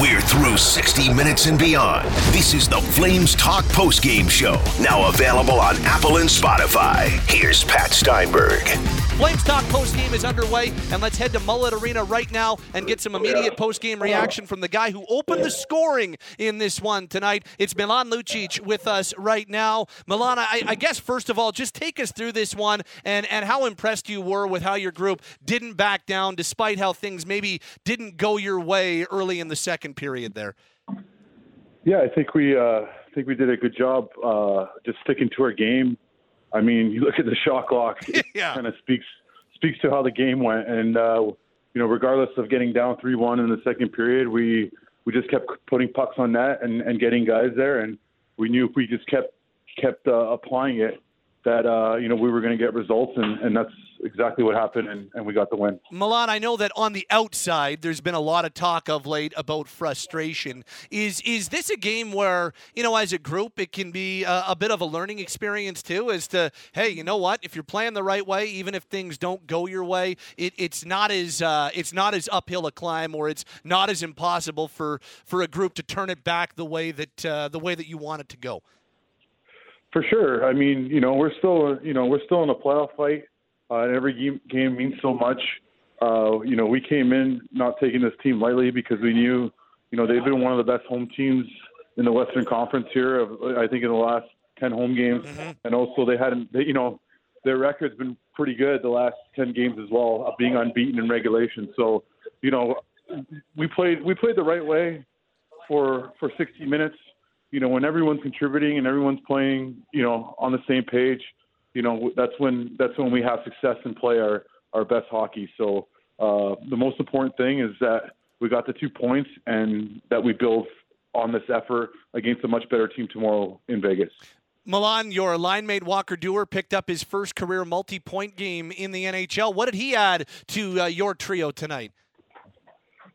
We're through 60 minutes and beyond. This is the Flames Talk postgame show, now available on Apple and Spotify. Here's Pat Steinberg. Flames Talk postgame is underway, and let's head to Mullet Arena right now and get some immediate postgame reaction from the guy who opened the scoring in this one tonight. It's Milan Lucic with us right now. Milan, I, I guess first of all, just take us through this one and, and how impressed you were with how your group didn't back down despite how things maybe didn't go your way early in the second period there. Yeah, I think we uh, think we did a good job uh, just sticking to our game. I mean, you look at the shot clock; it Yeah. kind of speaks speaks to how the game went. And uh, you know, regardless of getting down three one in the second period, we we just kept putting pucks on net and, and getting guys there. And we knew if we just kept kept uh, applying it, that uh, you know we were going to get results, and, and that's exactly what happened. And, and we got the win. Milan, I know that on the outside, there's been a lot of talk of late about frustration. Is is this a game where you know, as a group, it can be a, a bit of a learning experience too? As to, hey, you know what? If you're playing the right way, even if things don't go your way, it, it's not as uh, it's not as uphill a climb, or it's not as impossible for for a group to turn it back the way that uh, the way that you want it to go. For sure. I mean, you know, we're still, you know, we're still in a playoff fight. Uh, and every game, game means so much. Uh, you know, we came in not taking this team lightly because we knew, you know, they've been one of the best home teams in the Western Conference here. Of, I think in the last ten home games, and also they hadn't, they, you know, their record's been pretty good the last ten games as well, uh, being unbeaten in regulation. So, you know, we played we played the right way for for 60 minutes. You know, when everyone's contributing and everyone's playing, you know, on the same page, you know, that's when that's when we have success and play our our best hockey. So uh, the most important thing is that we got the two points and that we build on this effort against a much better team tomorrow in Vegas. Milan, your line mate Walker Duehr picked up his first career multi-point game in the NHL. What did he add to uh, your trio tonight?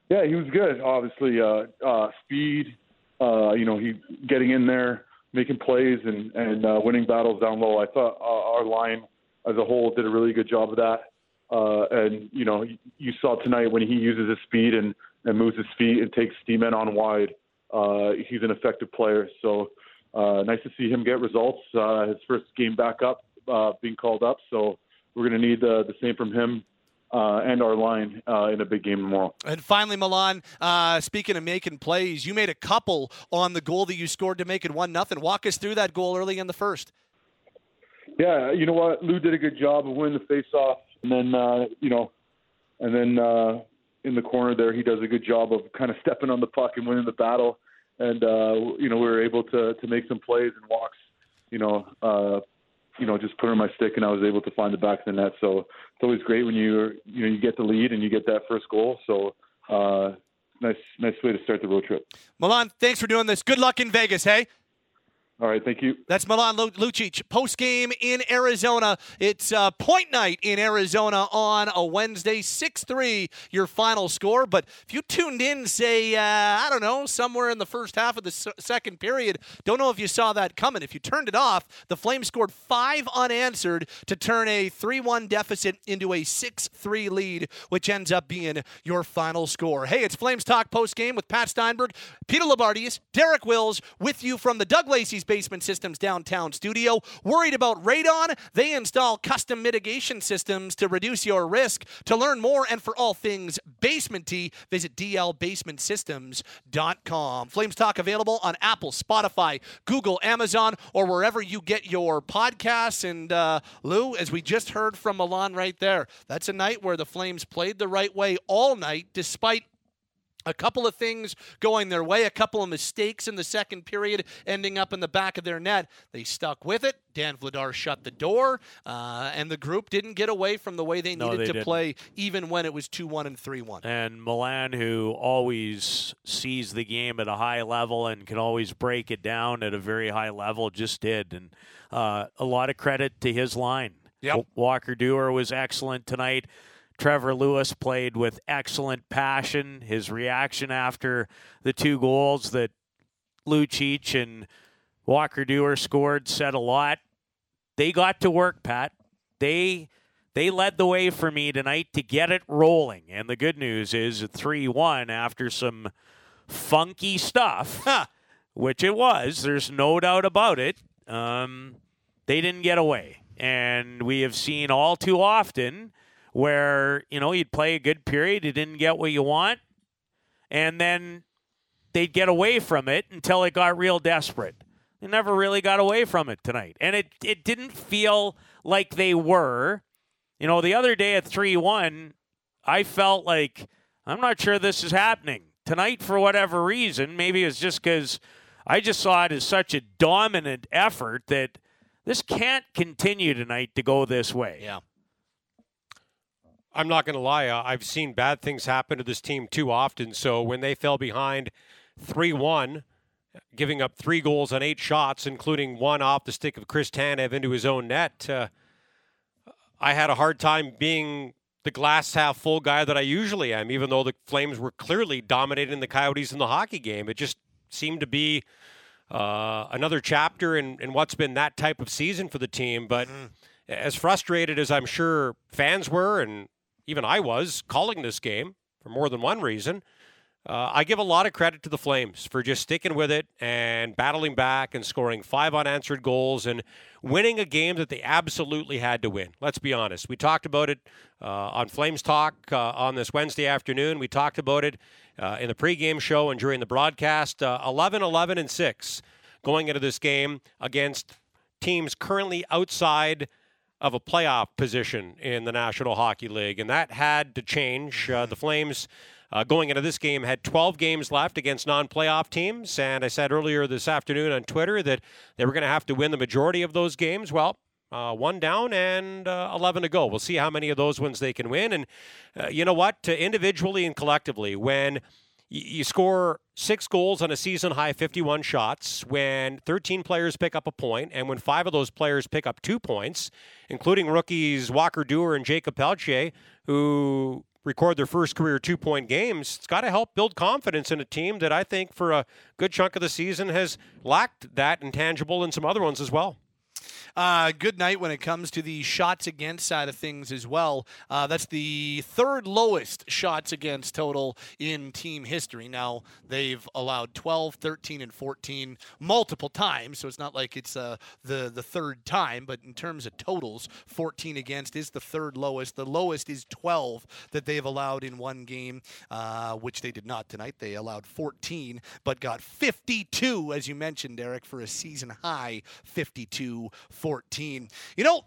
Yeah, he was good. Obviously, uh, uh, speed. Uh, you know, he getting in there, making plays, and and uh, winning battles down low. I thought uh, our line as a whole did a really good job of that. Uh, and you know, you, saw tonight when he uses his speed and and moves his feet and takes steam in on wide. Uh, he's an effective player. So uh, nice to see him get results. Uh, his first game back up, uh, being called up. So we're going to need uh, the same from him uh, and our line uh, in a big game tomorrow. And finally, Milan, uh, speaking of making plays, you made a couple on the goal that you scored to make it one nothing. Walk us through that goal early in the first. Yeah, you know what? Lou did a good job of winning the face-off, and then uh, you know, and then uh, in the corner there, he does a good job of kind of stepping on the puck and winning the battle. And uh, you know, we were able to to make some plays and walks. You know, uh, you know, just put her on my stick, and I was able to find the back of the net. So it's always great when you you know you get the lead and you get that first goal. So uh, nice nice way to start the road trip. Milan, thanks for doing this. Good luck in Vegas, hey? All right, thank you. That's Milan Lu- Lucic post game in Arizona. It's uh, point night in Arizona on a Wednesday, 6 3, your final score. But if you tuned in, say, uh, I don't know, somewhere in the first half of the s- second period, don't know if you saw that coming. If you turned it off, the Flames scored five unanswered to turn a 3 1 deficit into a 6 3 lead, which ends up being your final score. Hey, it's Flames Talk post game with Pat Steinberg, Peter Loubardias, Derek Wills with you from the Doug Lacey's Basement Systems downtown studio. Worried about radon? They install custom mitigation systems to reduce your risk. To learn more and for all things basement visit dlbasementsystems.com. Flames Talk available on Apple, Spotify, Google, Amazon, or wherever you get your podcasts. And uh, Lou, as we just heard from Milan right there, that's a night where the Flames played the right way all night, despite a couple of things going their way, a couple of mistakes in the second period ending up in the back of their net. They stuck with it. Dan Vladar shut the door, uh, and the group didn't get away from the way they No, needed they to didn't. play, even when it was 2 1 and 3 1. And Milan, who always sees the game at a high level and can always break it down at a very high level, just did. And uh, a lot of credit to his line. Yep. Walker Duehr was excellent tonight. Trevor Lewis played with excellent passion. His reaction after the two goals that Lucic and Walker Duehr scored said a lot. They got to work, Pat. They they led the way for me tonight to get it rolling. And the good news is 3 1 after some funky stuff, which it was. There's no doubt about it. Um, they didn't get away, and we have seen all too often where you know you'd play a good period, you didn't get what you want, and then they'd get away from it until it got real desperate. They never really got away from it tonight, and it it didn't feel like they were. You know, the other day at three one, I felt like I'm not sure this is happening tonight for whatever reason. Maybe it's just because I just saw it as such a dominant effort that this can't continue tonight to go this way. Yeah. I'm not going to lie. Uh, I've seen bad things happen to this team too often. So when they fell behind 3 1, giving up three goals on eight shots, including one off the stick of Chris Tanev into his own net, uh, I had a hard time being the glass half full guy that I usually am, even though the Flames were clearly dominating the Coyotes in the hockey game. It just seemed to be uh, another chapter in, in what's been that type of season for the team. But mm. as frustrated as I'm sure fans were, and even I was calling this game for more than one reason, uh, I give a lot of credit to the Flames for just sticking with it and battling back and scoring five unanswered goals and winning a game that they absolutely had to win. Let's be honest. We talked about it uh, on Flames Talk uh, on this Wednesday afternoon. We talked about it uh, in the pregame show and during the broadcast. Uh, 11 11 and 6 going into this game against teams currently outside of a playoff position in the National Hockey League, and that had to change. Uh, the Flames uh, going into this game, had 12 games left against non playoff teams. And I said earlier this afternoon on Twitter that they were going to have to win the majority of those games. Well, uh, one down and uh, 11 to go. We'll see how many of those ones they can win. And uh, you know what? Individually and collectively, when you score six goals on a season high 51 shots when 13 players pick up a point and when five of those players pick up two points including rookies walker duehr and jacob pelletier who record their first career two point games, it's got to help build confidence in a team that I think for a good chunk of the season has lacked that intangible and some other ones as well. Uh, good night when it comes to the shots against side of things as well. Uh, that's the third lowest shots against total in team history. Now, they've allowed 12, 13, and 14 multiple times, so it's not like it's uh, the, the third time, but in terms of totals, 14 against is the third lowest. The lowest is 12 that they've allowed in one game, uh, which they did not tonight. They allowed 14, but got 52, as you mentioned, Derek, for a season high 52 14. You know,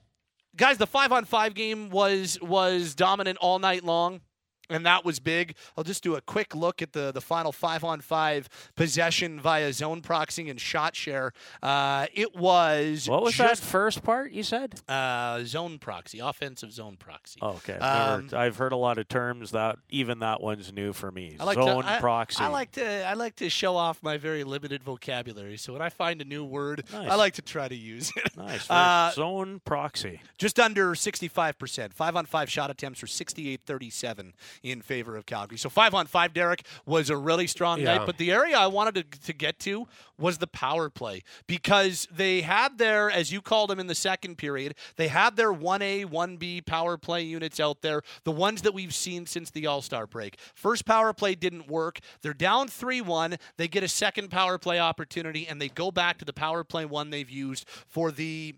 guys, the five on five game was was dominant all night long and that was big. I'll just do a quick look at the, the final five on five possession via zone proxying and shot share. Uh, it was what was just, that first part you said? Uh, zone proxy, offensive zone proxy. Oh, okay, I've, um, I've, heard a lot of terms that even that one's new for me. I like zone to, proxy. I, I, like to I like to show off my very limited vocabulary. So when I find a new word, nice. I like to try to use it. Nice. Uh, zone proxy. Just under sixty five percent. Five on five shot attempts for sixty eight thirty seven in favor of Calgary. So five on five, Derek, was a really strong yeah. night. But the area I wanted to, to get to was the power play because they had their, as you called them in the second period, they had their 1A, 1B power play units out there, the ones that we've seen since the All Star break. First power play didn't work. They're down 3 1. They get a second power play opportunity and they go back to the power play one they've used for the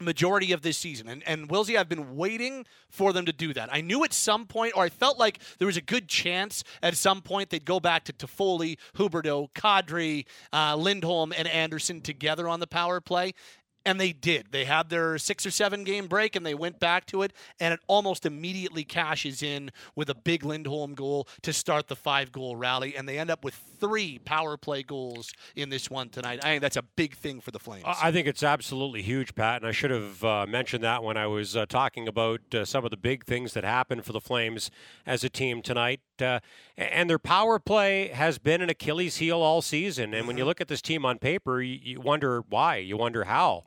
majority of this season. And, and Wilsey, I've been waiting for them to do that. I knew at some point, or I felt like there was a good chance at some point they'd go back to Toffoli, Huberdeau, Kadri, uh, Lindholm, and Andersson together on the power play. And they did. They had their six or seven game break and they went back to it, and it almost immediately cashes in with a big Lindholm goal to start the five goal rally. And they end up with three power play goals in this one tonight. I think that's a big thing for the Flames. I think it's absolutely huge, Pat. And I should have uh, mentioned that when I was uh, talking about uh, some of the big things that happened for the Flames as a team tonight. Uh, and their power play has been an Achilles heel all season. And when you mm-hmm. look at this team on paper, you, you wonder why. You wonder how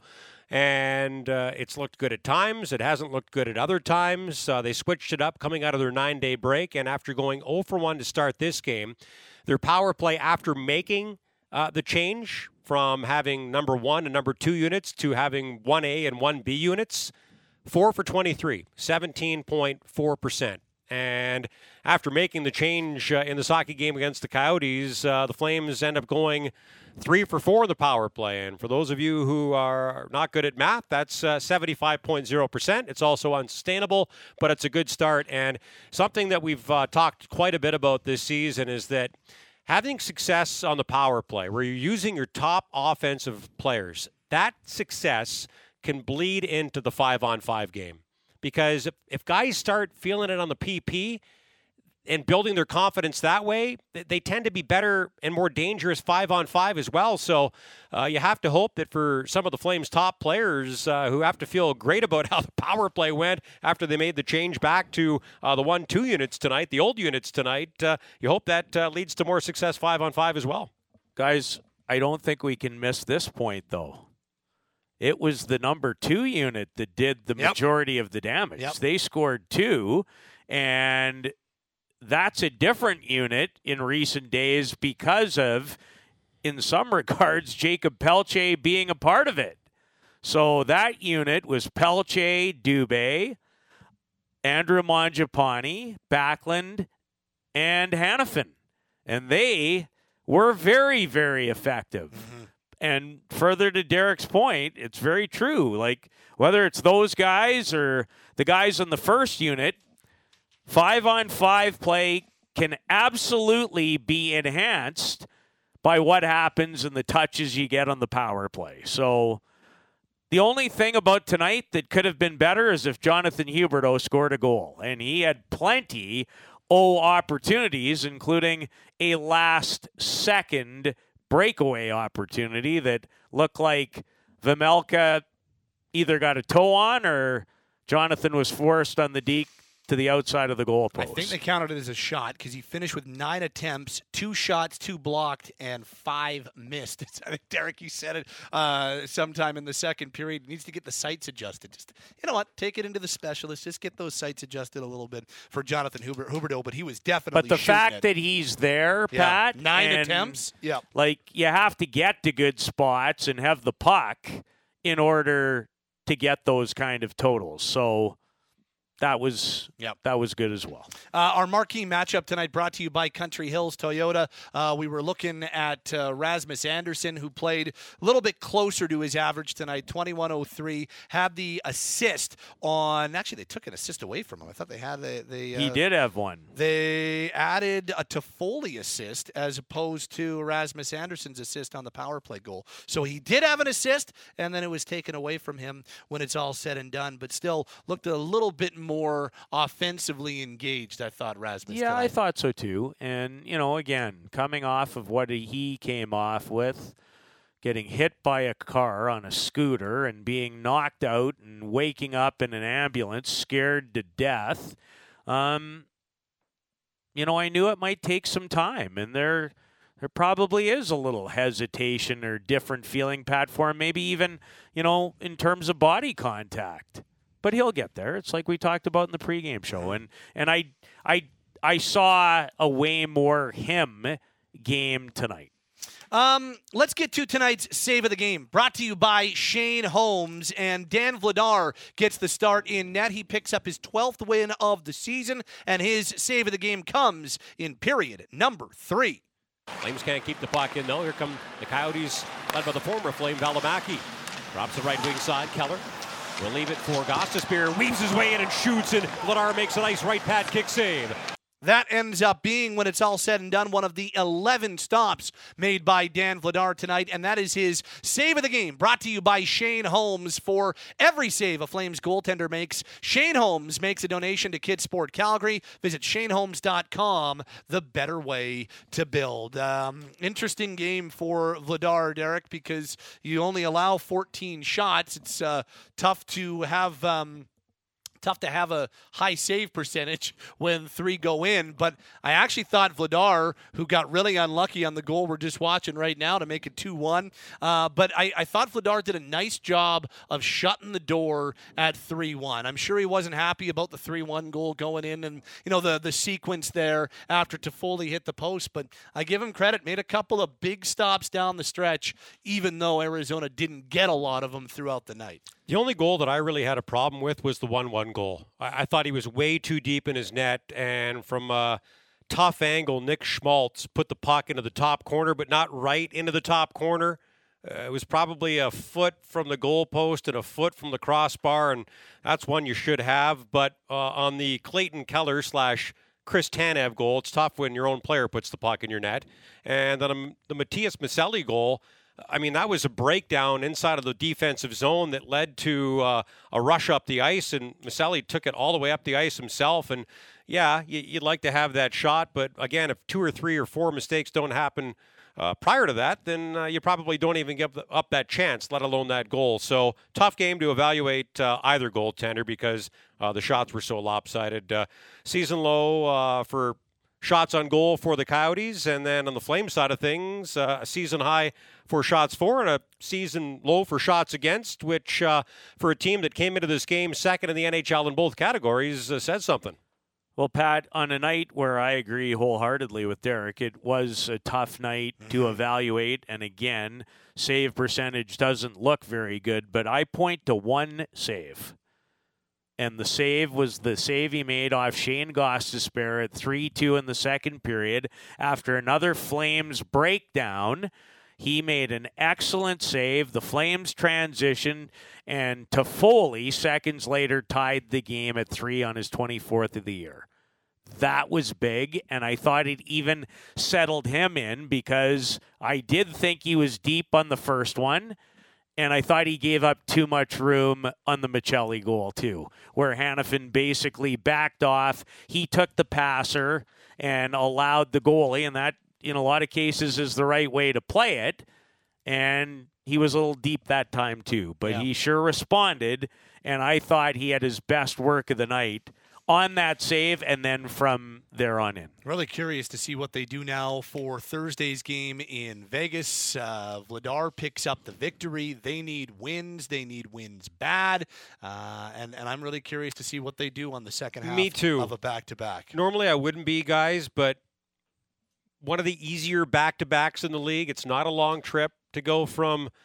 and uh, it's looked good at times. It hasn't looked good at other times. Uh, they switched it up coming out of their nine day break, and after going 0 for 1 to start this game, their power play after making uh, the change from having number one and number two units to having 1A and 1B units, 4 for 23, 17.4%. And after making the change uh, in the hockey game against the Coyotes, uh, the Flames end up going three for four in the power play. And for those of you who are not good at math, that's uh, 75.0%. It's also unsustainable, but it's a good start. And something that we've uh, talked quite a bit about this season is that having success on the power play, where you're using your top offensive players, that success can bleed into the five on five game. Because if, if guys start feeling it on the PP, and building their confidence that way, they tend to be better and more dangerous five on five as well. So uh, you have to hope that for some of the Flames' top players uh, who have to feel great about how the power play went after they made the change back to uh, the one two units tonight, the old units tonight, uh, you hope that uh, leads to more success five on five as well. Guys, I don't think we can miss this point though. It was the number two unit that did the yep. majority of the damage. Yep. They scored two, and that's a different unit in recent days because of, in some regards, Jacob Pelletier being a part of it. So that unit was Pelletier, Dubé, Andrew Mangiapane, Backlund, and Hanifin. And they were very, very effective. Mm-hmm. And further to Derek's point, it's very true. Like, whether it's those guys or the guys in the first unit, Five on five play can absolutely be enhanced by what happens and the touches you get on the power play. So the only thing about tonight that could have been better is if Jonathan Huberdeau scored a goal. And he had plenty O opportunities, including a last second breakaway opportunity that looked like Vejmelka either got a toe on or Jonathan was forced on the deke to the outside of the goalpost. I think they counted it as a shot because he finished with nine attempts, two shots, two blocked, and five missed. I think Derek, you said it uh, sometime in the second period. He needs to get the sights adjusted. Just you know what, take it into the specialist. Just get those sights adjusted a little bit for Jonathan Huber, Huberdeau. But he was definitely. But the fact it. that he's there, Pat, nine attempts, yeah, like you have to get to good spots and have the puck in order to get those kind of totals. So that was yep. that was good as well. Uh, our marquee matchup tonight brought to you by Country Hills Toyota. Uh, we were looking at uh, Rasmus Andersson, who played a little bit closer to his average tonight, 2103. Had the assist on. Actually, they took an assist away from him. I thought they had the. the he did have one. They added a Toffoli assist as opposed to Rasmus Andersson's assist on the power play goal. So he did have an assist, and then it was taken away from him when it's all said and done. But still looked a little bit more more offensively engaged. I thought Rasmus. Yeah, tonight. I thought so too. And you know, again, coming off of what he came off with, getting hit by a car on a scooter and being knocked out and waking up in an ambulance, scared to death. Um, you know, I knew it might take some time, and there there probably is a little hesitation or different feeling, Pat, for him. Maybe even, you know, in terms of body contact but he'll get there. It's like we talked about in the pregame show, and and I I I saw a way more him game tonight. Um, let's get to tonight's save of the game, brought to you by Shane Holmes. And Dan Vladar gets the start in net. He picks up his 12th win of the season, and his save of the game comes in period number three. Flames can't keep the puck in, though. Here come the Coyotes, led by the former Flame Valimaki. Drops the right wing side. Keller We'll leave it for Gostisbehere. Weaves his way in and shoots, and Vladar makes a nice right pad kick save. That ends up being, when it's all said and done, one of the 11 stops made by Dan Vladar tonight, and that is his save of the game, brought to you by Shane Holmes. For every save a Flames goaltender makes, Shane Holmes makes a donation to Kids Sport Calgary. Visit ShaneHolmes.com, the better way to build. Um, interesting game for Vladar, Derek, because you only allow 14 shots. It's uh, tough to have. Um, tough to have a high save percentage when three go in. But I actually thought Vladar, who got really unlucky on the goal we're just watching right now to make it 2 1, uh, but I, I, thought Vladar did a nice job of shutting the door at 3 1. I'm sure he wasn't happy about the 3 1 goal going in and, you know, the, the sequence there after Toffoli hit the post, but I give him credit. Made a couple of big stops down the stretch, even though Arizona didn't get a lot of them throughout the night. The only goal that I really had a problem with was the 1 1 goal. I, I thought he was way too deep in his net, and from a tough angle, Nick Schmaltz put the puck into the top corner, but not right into the top corner. Uh, it was probably a foot from the goalpost and a foot from the crossbar, and that's one you should have. But uh, on the Clayton Keller slash Chris Tanev goal, it's tough when your own player puts the puck in your net. And then um, the Matias Maccelli goal, I mean, that was a breakdown inside of the defensive zone that led to uh, a rush up the ice, and Maccelli took it all the way up the ice himself. And yeah, you'd like to have that shot, but again, if two or three or four mistakes don't happen uh, prior to that, then uh, you probably don't even give up that chance, let alone that goal. So tough game to evaluate uh, either goaltender because uh, the shots were so lopsided. Uh, season low uh, for shots on goal for the Coyotes, and then on the Flame side of things, uh, a season high for shots for and a season low for shots against, which uh, for a team that came into this game second in the NHL in both categories uh, says something. Well, Pat, on a night where I agree wholeheartedly with Derek, it was a tough night mm-hmm. to evaluate. And again, save percentage doesn't look very good, but I point to one save and the save was the save he made off Shane Gostisbehere at 3 2 in the second period. After another Flames breakdown, he made an excellent save. The Flames transitioned, and Toffoli, seconds later, tied the game at three on his 24th of the year. That was big, and I thought it even settled him in because I did think he was deep on the first one and I thought he gave up too much room on the Maccelli goal too, where Hanifin basically backed off. He took the passer and allowed the goalie, and that in a lot of cases is the right way to play it. And he was a little deep that time too, but yeah. he sure responded, and I thought he had his best work of the night on that save and then from there on in. Really curious to see what they do now for Thursday's game in Vegas. Uh, Vladar picks up the victory. They need wins. They need wins bad. Uh, and, and I'm really curious to see what they do on the second half Me too. of a back to back. Normally I wouldn't be, guys, but one of the easier back to backs in the league. It's not a long trip to go from –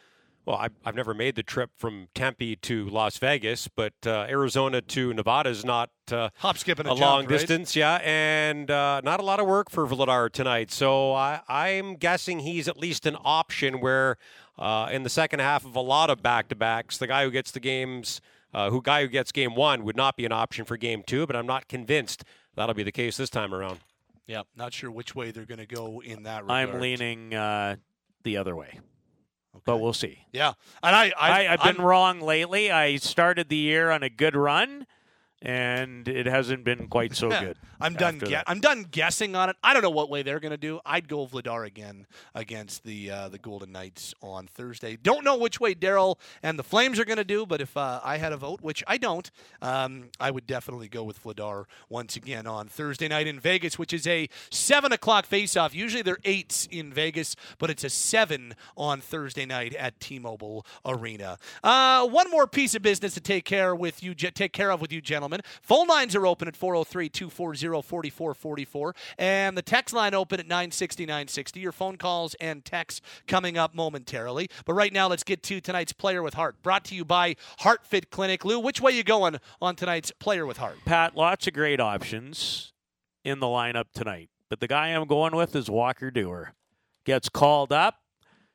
well, I've, I've never made the trip from Tempe to Las Vegas, but uh, Arizona to Nevada is not uh, hop skipping a, a jump, long right? distance, yeah, and uh, not a lot of work for Vladar tonight. So I, I'm guessing he's at least an option where uh, in the second half of a lot of back to backs, the guy who gets the games, uh, who guy who gets game one would not be an option for game two, but I'm not convinced that'll be the case this time around. Yeah, not sure which way they're going to go in that regard. I'm leaning uh, the other way. Okay. But we'll see. Yeah, and I, I, have been wrong lately. I started the year on a good run, and it hasn't been quite so good. I'm done. I'm done guessing on it. I don't know what way they're going to do. I'd go Vladar again against the uh, the Golden Knights on Thursday. Don't know which way Daryl and the Flames are going to do, but if uh, I had a vote, which I don't, um, I would definitely go with Vladar once again on Thursday night in Vegas, which is a seven o'clock faceoff. Usually they're eights in Vegas, but it's a seven on Thursday night at T-Mobile Arena. Uh, one more piece of business to take care with you, take care of with you, gentlemen. Phone lines are open at 403 240 4444 and the text line open at 960 960. Your phone calls and texts coming up momentarily. But right now, let's get to tonight's Player with Heart, brought to you by HeartFit Clinic. Lou, which way you going on tonight's Player with Heart? Pat, lots of great options in the lineup tonight. But the guy I'm going with is Walker Duehr. Gets called up,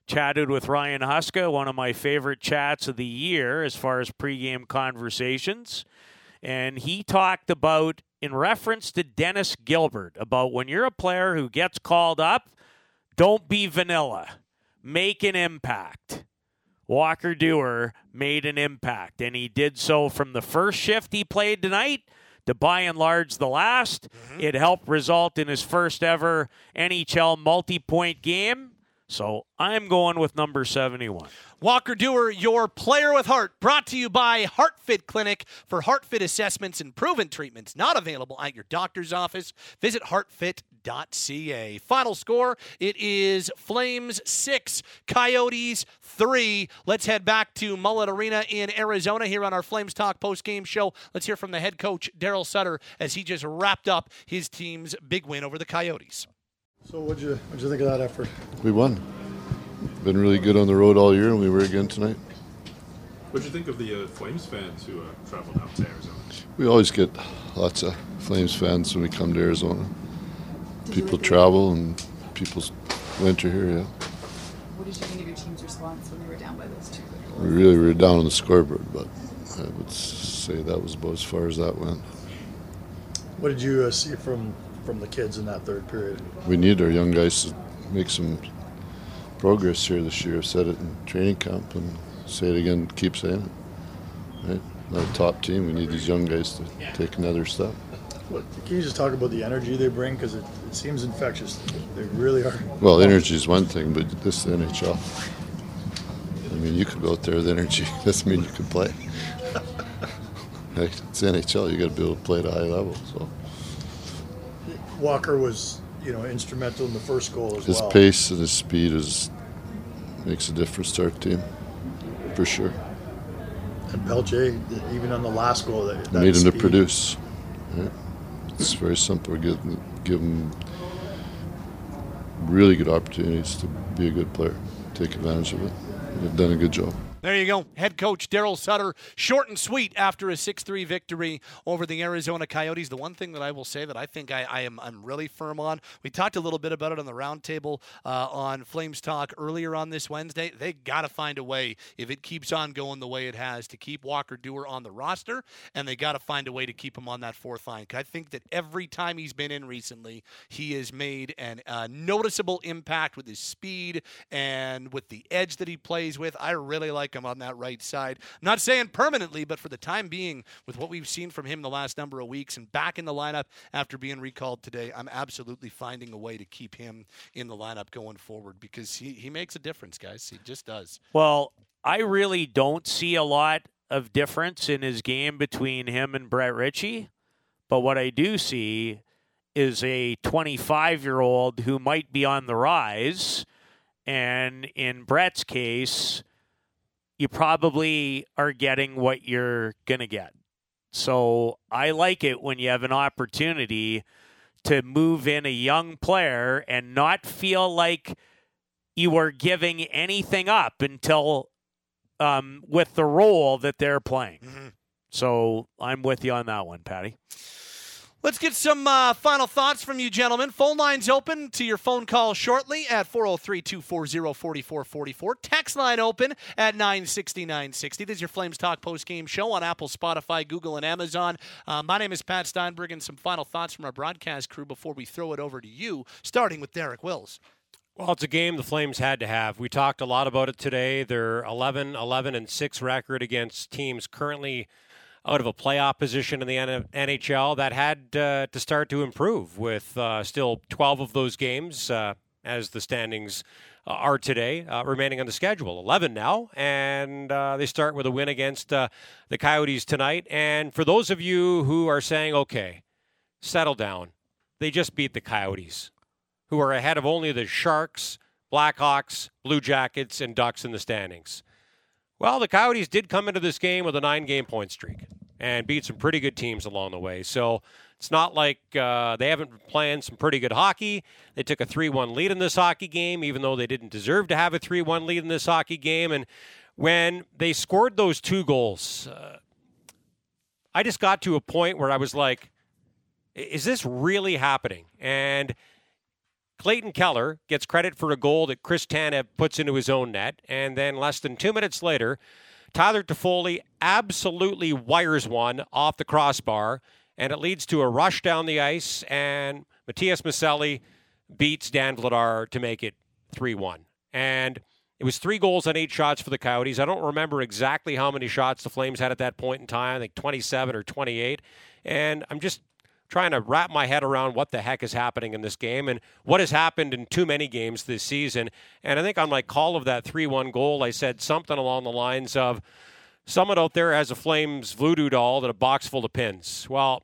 chatted with Ryan Huska, one of my favorite chats of the year as far as pregame conversations. And he talked about, in reference to Dennis Gilbert, about when you're a player who gets called up, don't be vanilla, make an impact. Walker Duehr made an impact, and he did so from the first shift he played tonight to by and large the last. Mm-hmm. It helped result in his first ever NHL multi point game. So I'm going with number 71. Walker Duehr, your player with heart, brought to you by HeartFit Clinic for HeartFit assessments and proven treatments. Not available at your doctor's office. Visit heartfit.ca. Final score it is Flames 6, Coyotes 3. Let's head back to Mullet Arena in Arizona here on our Flames Talk post game show. Let's hear from the head coach, Daryl Sutter, as he just wrapped up his team's big win over the Coyotes. So, what'd you, what'd you think of that effort? We won been really good on the road all year, and we were again tonight. What do you think of the uh, Flames fans who uh, traveled out to Arizona? We always get lots of Flames fans when we come to Arizona. People travel and people winter here, yeah. What did you think of your team's response when you were down by those two? We really were down on the scoreboard, but I would say that was about as far as that went. What did you uh, see from from the kids in that third period? We need our young guys to make some progress here this year. I've said it in training camp and say it again, keep saying it. Right? Not a top team. We need these young guys to take another step. What, can you just talk about the energy they bring? Because it, it seems infectious. They really are. Well, energy is one thing, but this is the NHL. I mean, you could go out there with energy. Doesn't mean you can play. it's NHL. You got to be able to play at a high level. So Walker was, you know, instrumental in the first goal as his well. His pace and his speed is makes a difference to our team, for sure. And Pelche, even on the last goal, that, that Need him to produce. Right? It's very simple. Give give him really good opportunities to be a good player. Take advantage of it. They've done a good job. There you go. Head coach Daryl Sutter, short and sweet after a 6-3 victory over the Arizona Coyotes. The one thing that I will say that I think I, I am I'm really firm on. We talked a little bit about it on the roundtable uh, on Flames Talk earlier on this Wednesday. They got to find a way if it keeps on going the way it has to keep Walker Duehr on the roster, and they got to find a way to keep him on that fourth line. I think that every time he's been in recently, he has made an uh, noticeable impact with his speed and with the edge that he plays with. I really like him on that right side. I'm not saying permanently, but for the time being, with what we've seen from him the last number of weeks and back in the lineup after being recalled today, I'm absolutely finding a way to keep him in the lineup going forward because he, he makes a difference, guys. He just does. Well, I really don't see a lot of difference in his game between him and Brett Ritchie. But what I do see is a 25 year old who might be on the rise. And in Brett's case, you probably are getting what you're going to get. So I like it when you have an opportunity to move in a young player and not feel like you are giving anything up until um, with the role that they're playing. So I'm with you on that one, Patty. Let's get some uh, final thoughts from you, gentlemen. Phone lines open to your phone call shortly at 403 240 4444. Text line open at 960 960. This is your Flames Talk post game show on Apple, Spotify, Google, and Amazon. Uh, my name is Pat Steinberg, and some final thoughts from our broadcast crew before we throw it over to you, starting with Derek Wills. Well, it's a game the Flames had to have. We talked a lot about it today. They're 11 11 and 6 record against teams currently out of a playoff position in the NHL. That had uh, to start to improve with uh, still 12 of those games uh, as the standings uh, are today uh, remaining on the schedule. 11 now, and uh, they start with a win against the Coyotes tonight. And for those of you who are saying, okay, settle down, they just beat the Coyotes who are ahead of only the Sharks, Blackhawks, Blue Jackets, and Ducks in the standings. Well, the Coyotes did come into this game with a nine game point streak and beat some pretty good teams along the way. So it's not like uh, they haven't playing some pretty good hockey. They took a 3 1 lead in this hockey game, even though they didn't deserve to have a 3 1 lead in this hockey game. And when they scored those two goals, uh, I just got to a point where I was like, is this really happening? And Clayton Keller gets credit for a goal that Chris Tanev puts into his own net. And then less than two minutes later, Tyler Toffoli absolutely wires one off the crossbar. And it leads to a rush down the ice. And Matias Maccelli beats Dan Vladar to make it 3 1. And it was three goals on eight shots for the Coyotes. I don't remember exactly how many shots the Flames had at that point in time. I think 27 or 28. And I'm just trying to wrap my head around what the heck is happening in this game and what has happened in too many games this season. And I think on my call of that 3 1 goal, I said something along the lines of someone out there has a Flames voodoo doll and a box full of pins. Well,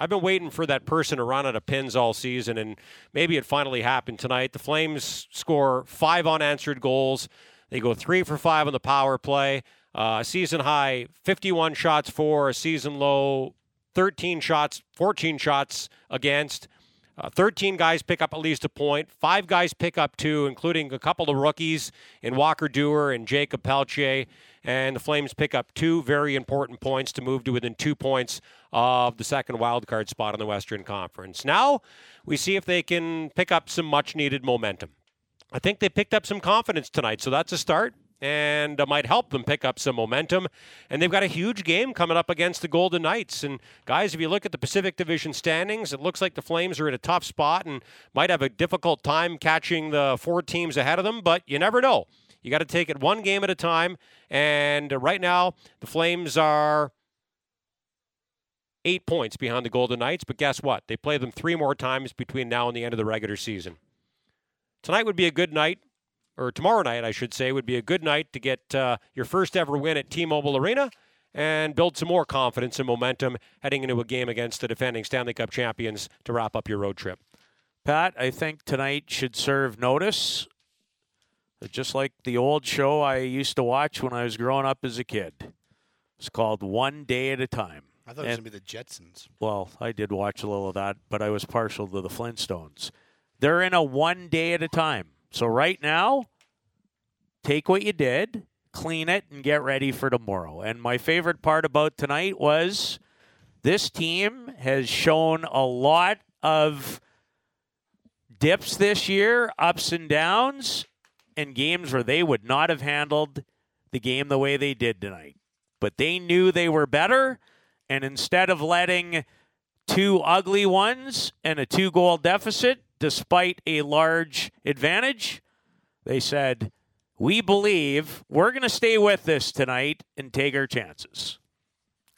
I've been waiting for that person to run out of pins all season, and maybe it finally happened tonight. The Flames score five unanswered goals. They go three for five on the power play. Uh, season high 51 shots for, a season low 13 shots, 14 shots against. Uh, 13 guys pick up at least a point. Five guys pick up two, including a couple of rookies in Walker Duehr and Jacob Pelletier. And the Flames pick up two very important points to move to within two points of the second wildcard spot in the Western Conference. Now we see if they can pick up some much needed momentum. I think they picked up some confidence tonight, so that's a start and uh, might help them pick up some momentum. And they've got a huge game coming up against the Golden Knights. And guys, if you look at the Pacific Division standings, it looks like the Flames are in a tough spot and might have a difficult time catching the four teams ahead of them, but you never know. You got to take it one game at a time. And uh, right now, the Flames are eight points behind the Golden Knights. But guess what? They play them three more times between now and the end of the regular season. Tonight would be a good night or tomorrow night, I should say, would be a good night to get uh, your first ever win at T-Mobile Arena and build some more confidence and momentum heading into a game against the defending Stanley Cup champions to wrap up your road trip. Pat, I think tonight should serve notice, just like the old show I used to watch when I was growing up as a kid. It's called One Day at a Time. I thought it was going to be the Jetsons. Well, I did watch a little of that, but I was partial to the Flintstones. They're in a one day at a time. So right now, take what you did, clean it, and get ready for tomorrow. And my favorite part about tonight was this team has shown a lot of dips this year, ups and downs, and games where they would not have handled the game the way they did tonight. But they knew they were better, and instead of letting two ugly ones and a two goal deficit, despite a large advantage, they said, We believe we're going to stay with this tonight and take our chances.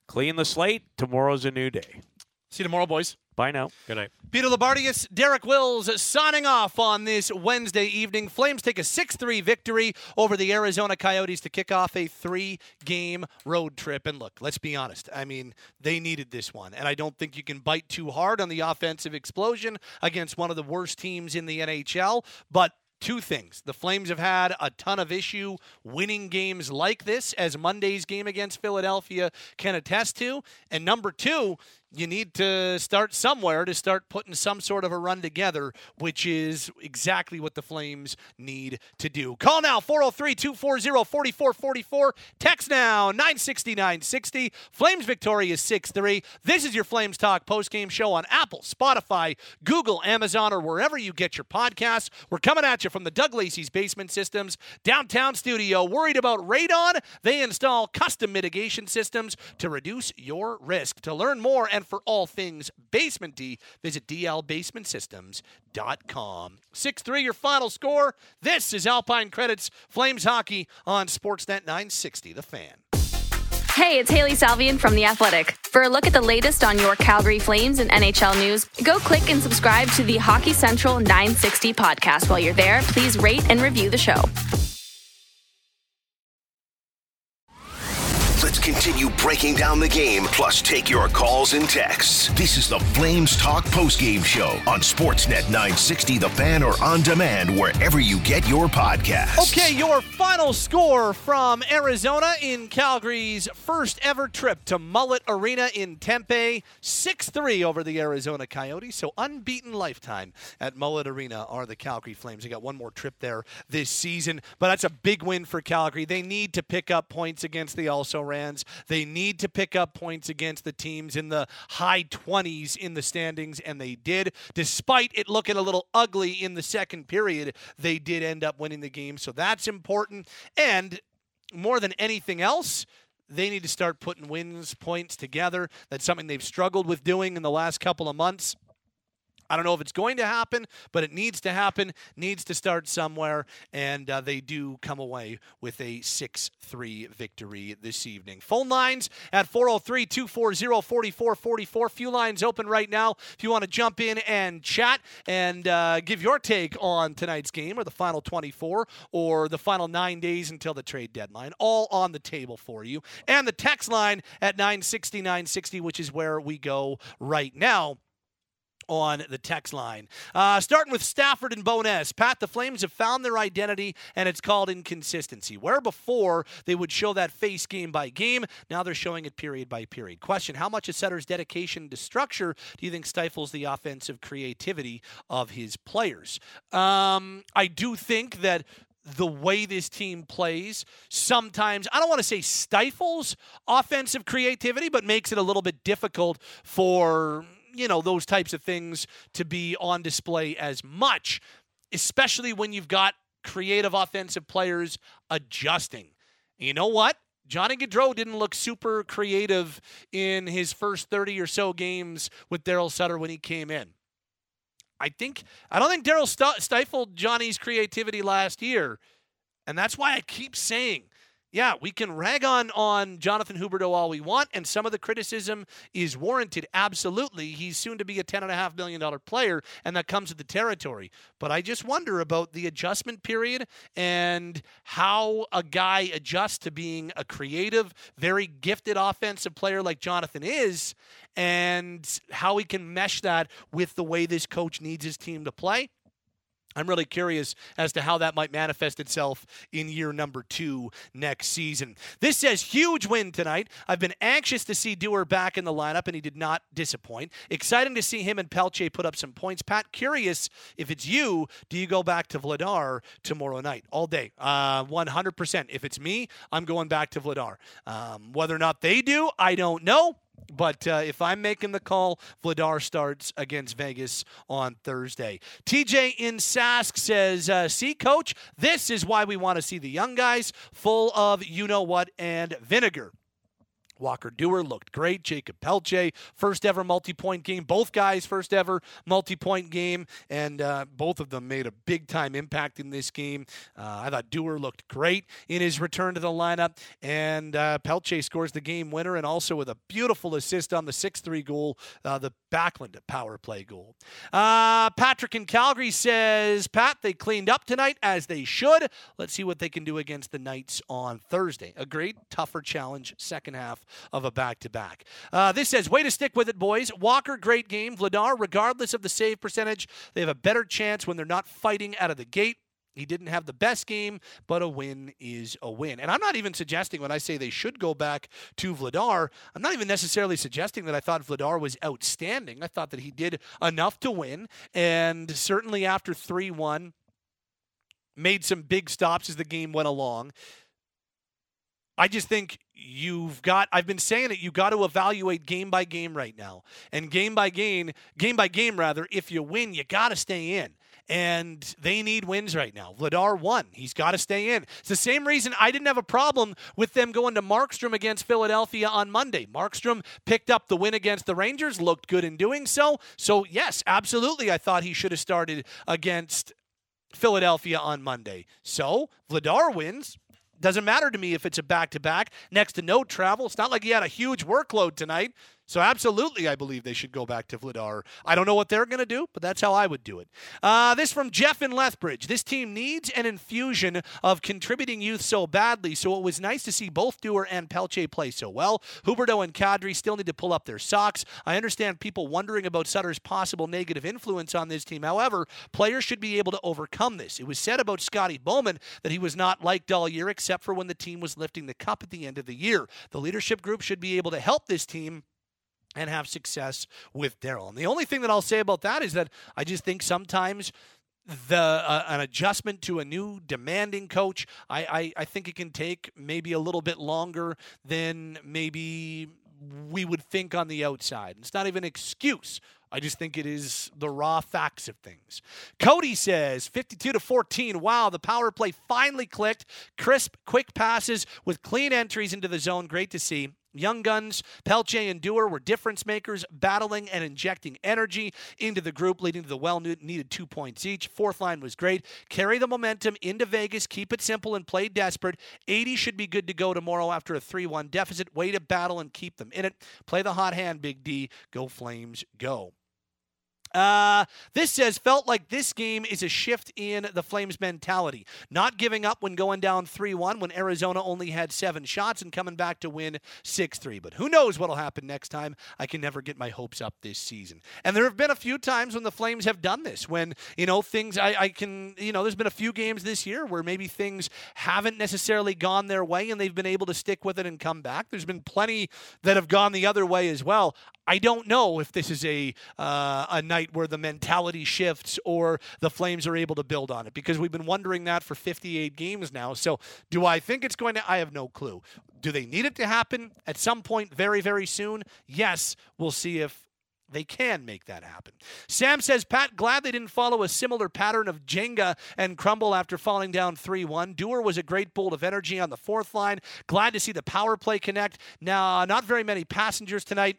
Clean the slate. Tomorrow's a new day. See you tomorrow, boys. Bye now. Good night. Peter Loubardias, Derek Wills signing off on this Wednesday evening. Flames take a 6 3 victory over the Arizona Coyotes to kick off a three game road trip. And look, let's be honest. I mean, they needed this one. And I don't think you can bite too hard on the offensive explosion against one of the worst teams in the NHL. But two things. The Flames have had a ton of issue winning games like this, as Monday's game against Philadelphia can attest to. And number two, you need to start somewhere to start putting some sort of a run together, which is exactly what the Flames need to do. Call now 403 240 4444. Text now 960 960. Flames victory is 6 3. This is your Flames Talk post game show on Apple, Spotify, Google, Amazon, or wherever you get your podcasts. We're coming at you from the Doug Lacey's Basement Systems downtown studio. Worried about radon? They install custom mitigation systems to reduce your risk. To learn more and for all things Basement D, visit dlbasementsystems.com. 6 3, your final score. This is Alpine Credits Flames Hockey on Sportsnet 960, The Fan. Hey, it's Hailey Salvian from The Athletic. For a look at the latest on your Calgary Flames and NHL news, go click and subscribe to the Hockey Central 960 podcast. While you're there, please rate and review the show. Continue breaking down the game, plus take your calls and texts. This is the Flames Talk postgame show on Sportsnet 960 The Fan or on demand wherever you get your podcasts. Okay, your final score from Arizona in Calgary's first ever trip to Mullet Arena in Tempe 6 3 over the Arizona Coyotes. So unbeaten lifetime at Mullet Arena are the Calgary Flames. They got one more trip there this season, but that's a big win for Calgary. They need to pick up points against the also They need to pick up points against the teams in the high 20s in the standings, and they did. Despite it looking a little ugly in the second period, they did end up winning the game. So that's important. And more than anything else, they need to start putting wins points together. That's something they've struggled with doing in the last couple of months. I don't know if it's going to happen, but it needs to happen, needs to start somewhere, and uh, they do come away with a 6 3 victory this evening. Phone lines at 403 240 4444. Few lines open right now if you want to jump in and chat and uh, give your take on tonight's game or the final 24 or the final nine days until the trade deadline. All on the table for you. And the text line at 960 960, which is where we go right now. On the text line. Uh, starting with Stafford and Bones. Pat, the Flames have found their identity, and it's called inconsistency. Where before they would show that face game by game, now they're showing it period by period. Question How much of Sutter's dedication to structure do you think stifles the offensive creativity of his players? Um, I do think that the way this team plays sometimes, I don't want to say stifles offensive creativity, but makes it a little bit difficult for you know, those types of things to be on display as much, especially when you've got creative offensive players adjusting. You know what? Johnny Gaudreau didn't look super creative in his first 30 or so games with Daryl Sutter when he came in. I think I don't think Daryl st- stifled Johnny's creativity last year, and that's why I keep saying yeah, we can rag on on Jonathan Huberdeau all we want, and some of the criticism is warranted. Absolutely, he's soon to be a ten and a half million dollar player, and that comes with the territory. But I just wonder about the adjustment period and how a guy adjusts to being a creative, very gifted offensive player like Jonathan is, and how he can mesh that with the way this coach needs his team to play. I'm really curious as to how that might manifest itself in year number two next season. This says huge win tonight. I've been anxious to see Duehr back in the lineup, and he did not disappoint. Exciting to see him and Pelche put up some points. Pat, curious if it's you, do you go back to Vladar tomorrow night? All day. Uh, 100%. If it's me, I'm going back to Vladar. Um, whether or not they do, I don't know. But uh, if I'm making the call, Vladar starts against Vegas on Thursday. TJ in Sask says, uh, See, coach, this is why we want to see the young guys full of you know what and vinegar. Walker Duehr looked great. Jakob Pelletier, first ever multi point game. Both guys, first ever multi point game. And uh, both of them made a big time impact in this game. Uh, I thought Duehr looked great in his return to the lineup. And uh, Pelletier scores the game winner and also with a beautiful assist on the 6 3 goal, uh, the Backlund power play goal. Uh, Patrick in Calgary says, Pat, they cleaned up tonight as they should. Let's see what they can do against the Knights on Thursday. A great, tougher challenge, second half of a back to back. This says, way to stick with it, boys. Walker, great game. Vladar, regardless of the save percentage, they have a better chance when they're not fighting out of the gate. He didn't have the best game, but a win is a win. And I'm not even suggesting when I say they should go back to Vladar, I'm not even necessarily suggesting that I thought Vladar was outstanding. I thought that he did enough to win. And certainly after 3 1, made some big stops as the game went along. I just think you've got I've been saying it you got to evaluate game by game right now. And game by game, game by game rather, if you win, you got to stay in. And they need wins right now. Vladar won. He's got to stay in. It's the same reason I didn't have a problem with them going to Markstrom against Philadelphia on Monday. Markstrom picked up the win against the Rangers, looked good in doing so. So, yes, absolutely, I thought he should have started against Philadelphia on Monday. So, Vladar wins. Doesn't matter to me if it's a back to back, next to no travel. It's not like he had a huge workload tonight. So, absolutely, I believe they should go back to Vladar. I don't know what they're going to do, but that's how I would do it. Uh, this from Jeff in Lethbridge. This team needs an infusion of contributing youth so badly, so it was nice to see both Duehr and Pelletier play so well. Huberdeau and Kadri still need to pull up their socks. I understand people wondering about Sutter's possible negative influence on this team. However, players should be able to overcome this. It was said about Scotty Bowman that he was not liked all year except for when the team was lifting the cup at the end of the year. The leadership group should be able to help this team and have success with Darryl. And the only thing that I'll say about that is that I just think sometimes the uh, an adjustment to a new demanding coach, I, I, I think it can take maybe a little bit longer than maybe we would think on the outside. It's not even an excuse. I just think it is the raw facts of things. Cody says 52 to 14. Wow, the power play finally clicked. Crisp, quick passes with clean entries into the zone. Great to see. Young Guns, Pelletier, and Duehr were difference makers, battling and injecting energy into the group, leading to the well needed two points each. Fourth line was great. Carry the momentum into Vegas, keep it simple, and play desperate. 80 should be good to go tomorrow after a 3 1 deficit. Way to battle and keep them in it. Play the hot hand, Big D. Go Flames, go. Uh, this says felt like this game is a shift in the Flames mentality, not giving up when going down three one when Arizona only had seven shots and coming back to win six three. But who knows what'll happen next time? I can never get my hopes up this season. And there have been a few times when the Flames have done this, when you know things. I, I can you know there's been a few games this year where maybe things haven't necessarily gone their way and they've been able to stick with it and come back. There's been plenty that have gone the other way as well. I don't know if this is a uh, a night where the mentality shifts or the Flames are able to build on it because we've been wondering that for 58 games now. So, do I think it's going to? I have no clue. Do they need it to happen at some point very, very soon? Yes. We'll see if they can make that happen. Sam says, Pat, glad they didn't follow a similar pattern of Jenga and crumble after falling down 3 1. Duehr was a great bolt of energy on the fourth line. Glad to see the power play connect. Now, not very many passengers tonight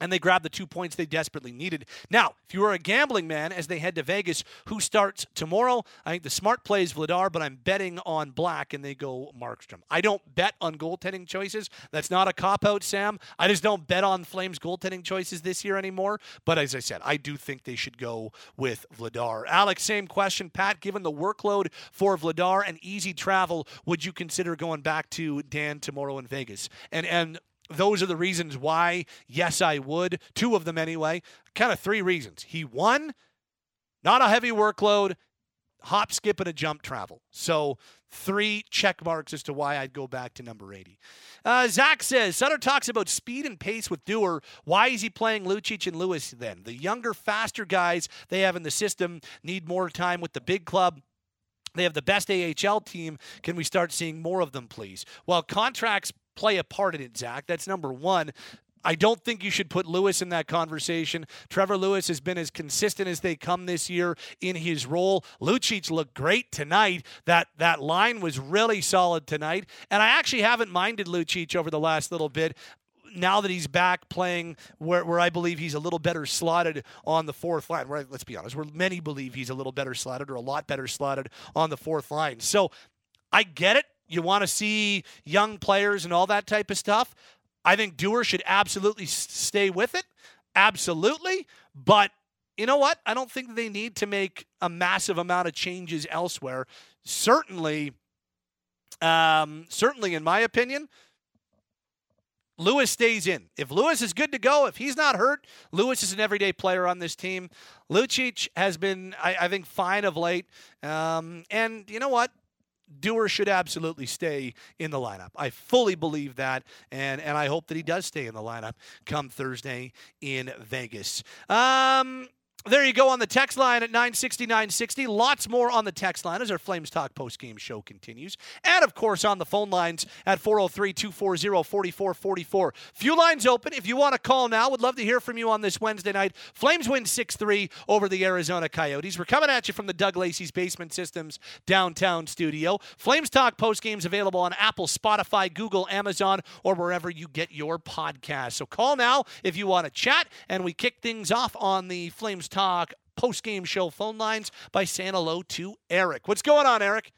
and they grabbed the two points they desperately needed. Now, if you are a gambling man as they head to Vegas, who starts tomorrow? I think the smart play is Vladar, but I'm betting on Black and they go Markstrom. I don't bet on goaltending choices. That's not a cop out, Sam. I just don't bet on Flames goaltending choices this year anymore. But as I said, I do think they should go with Vladar. Alex, same question. Pat, given the workload for Vladar and easy travel, would you consider going back to Dan tomorrow in Vegas? And and those are the reasons why, yes, I would. Two of them anyway. Kind of three reasons. He won, not a heavy workload, hop, skip, and a jump travel. So three check marks as to why I'd go back to number 80. Uh, Zach says Sutter talks about speed and pace with Duehr. Why is he playing Lucic and Lewis then? The younger, faster guys they have in the system need more time with the big club. They have the best AHL team. Can we start seeing more of them, please? Well, contracts play a part in it, Zach. That's number one. I don't think you should put Lewis in that conversation. Trevor Lewis has been as consistent as they come this year in his role. Lucic looked great tonight. That that line was really solid tonight, and I actually haven't minded Lucic over the last little bit. Now that he's back playing where, where I believe he's a little better slotted on the fourth line, where let's be honest, where many believe he's a little better slotted or a lot better slotted on the fourth line. So I get it you want to see young players and all that type of stuff. I think Duehr should absolutely stay with it. Absolutely. But you know what? I don't think they need to make a massive amount of changes elsewhere. Certainly, um, certainly, in my opinion, Lewis stays in. If Lewis is good to go, if he's not hurt, Lewis is an everyday player on this team. Lucic has been, I, I think, fine of late. Um, and you know what? Duehr should absolutely stay in the lineup. I fully believe that, and and I hope that he does stay in the lineup come Thursday in Vegas. Um, there you go on the text line at 960 960. Lots more on the text line as our Flames Talk post game show continues. And of course on the phone lines at 403 240 4444. Few lines open. If you want to call now, would love to hear from you on this Wednesday night. Flames win 6 3 over the Arizona Coyotes. We're coming at you from the Doug Lacey's Basement Systems downtown studio. Flames Talk post games available on Apple, Spotify, Google, Amazon, or wherever you get your podcast. So call now if you want to chat, and we kick things off on the Flames Talk post game show phone lines by saying hello to Eric. What's going on, Eric?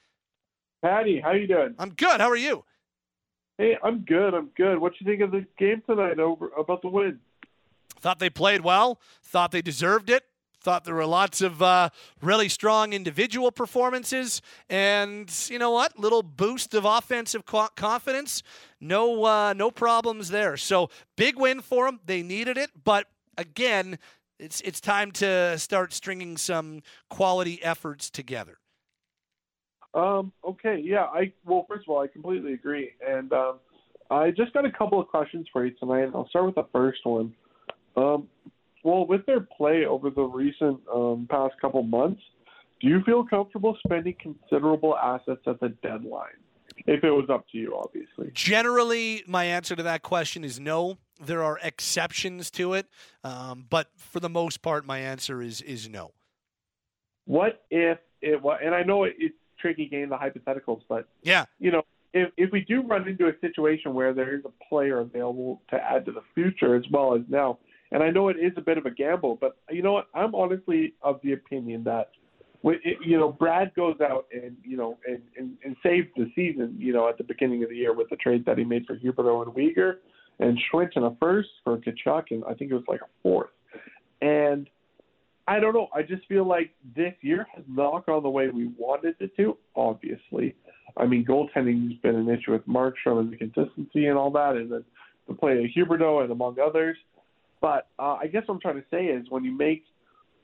Patty, how you doing? I'm good. How are you? Hey, I'm good. I'm good. What you think of the game tonight over about the win? Thought they played well. Thought they deserved it. Thought there were lots of uh, really strong individual performances, and you know what? Little boost of offensive confidence. No, uh, no problems there. So big win for them. They needed it, but again, it's it's time to start stringing some quality efforts together. Um, okay, yeah. I well, first of all, I completely agree, and um, I just got a couple of questions for you tonight. I'll start with the first one. Um, well, with their play over the recent um, past couple months, do you feel comfortable spending considerable assets at the deadline? If it was up to you, obviously. Generally, my answer to that question is no. There are exceptions to it, um, but for the most part, my answer is is no. What if it was? And I know it's tricky game, the hypotheticals, but yeah, you know, if if we do run into a situation where there is a player available to add to the future as well as now, and I know it is a bit of a gamble, but you know what? I'm honestly of the opinion that It, you know, Brad goes out and you know and, and, and saves the season. You know, at the beginning of the year with the trade that he made for Huberdeau and Weegar and Schwindt in a first for Tkachuk, and I think it was like a fourth. And I don't know. I just feel like this year has not gone the way we wanted it to. Obviously, I mean, goaltending's been an issue with Markstrom and the consistency and all that, and then the play of Huberdeau and among others. But uh, I guess what I'm trying to say is when you make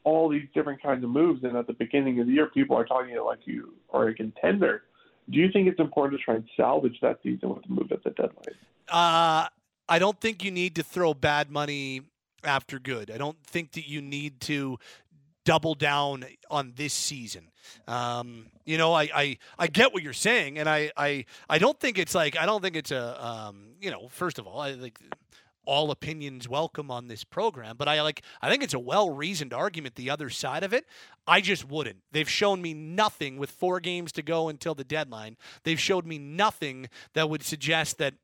all these different kinds of moves, and at the beginning of the year, people are talking like you are a contender. Do you think it's important to try and salvage that season with the move at the deadline? Uh, I don't think you need to throw bad money after good. I don't think that you need to double down on this season. Um, you know, I, I, I get what you're saying, and I, I, I don't think it's like I don't think it's a um, you know, first of all, I like all opinions welcome on this program, but I like I think it's a well-reasoned argument the other side of it. I just wouldn't. They've shown me nothing with 4 games to go until the deadline. They've showed me nothing that would suggest that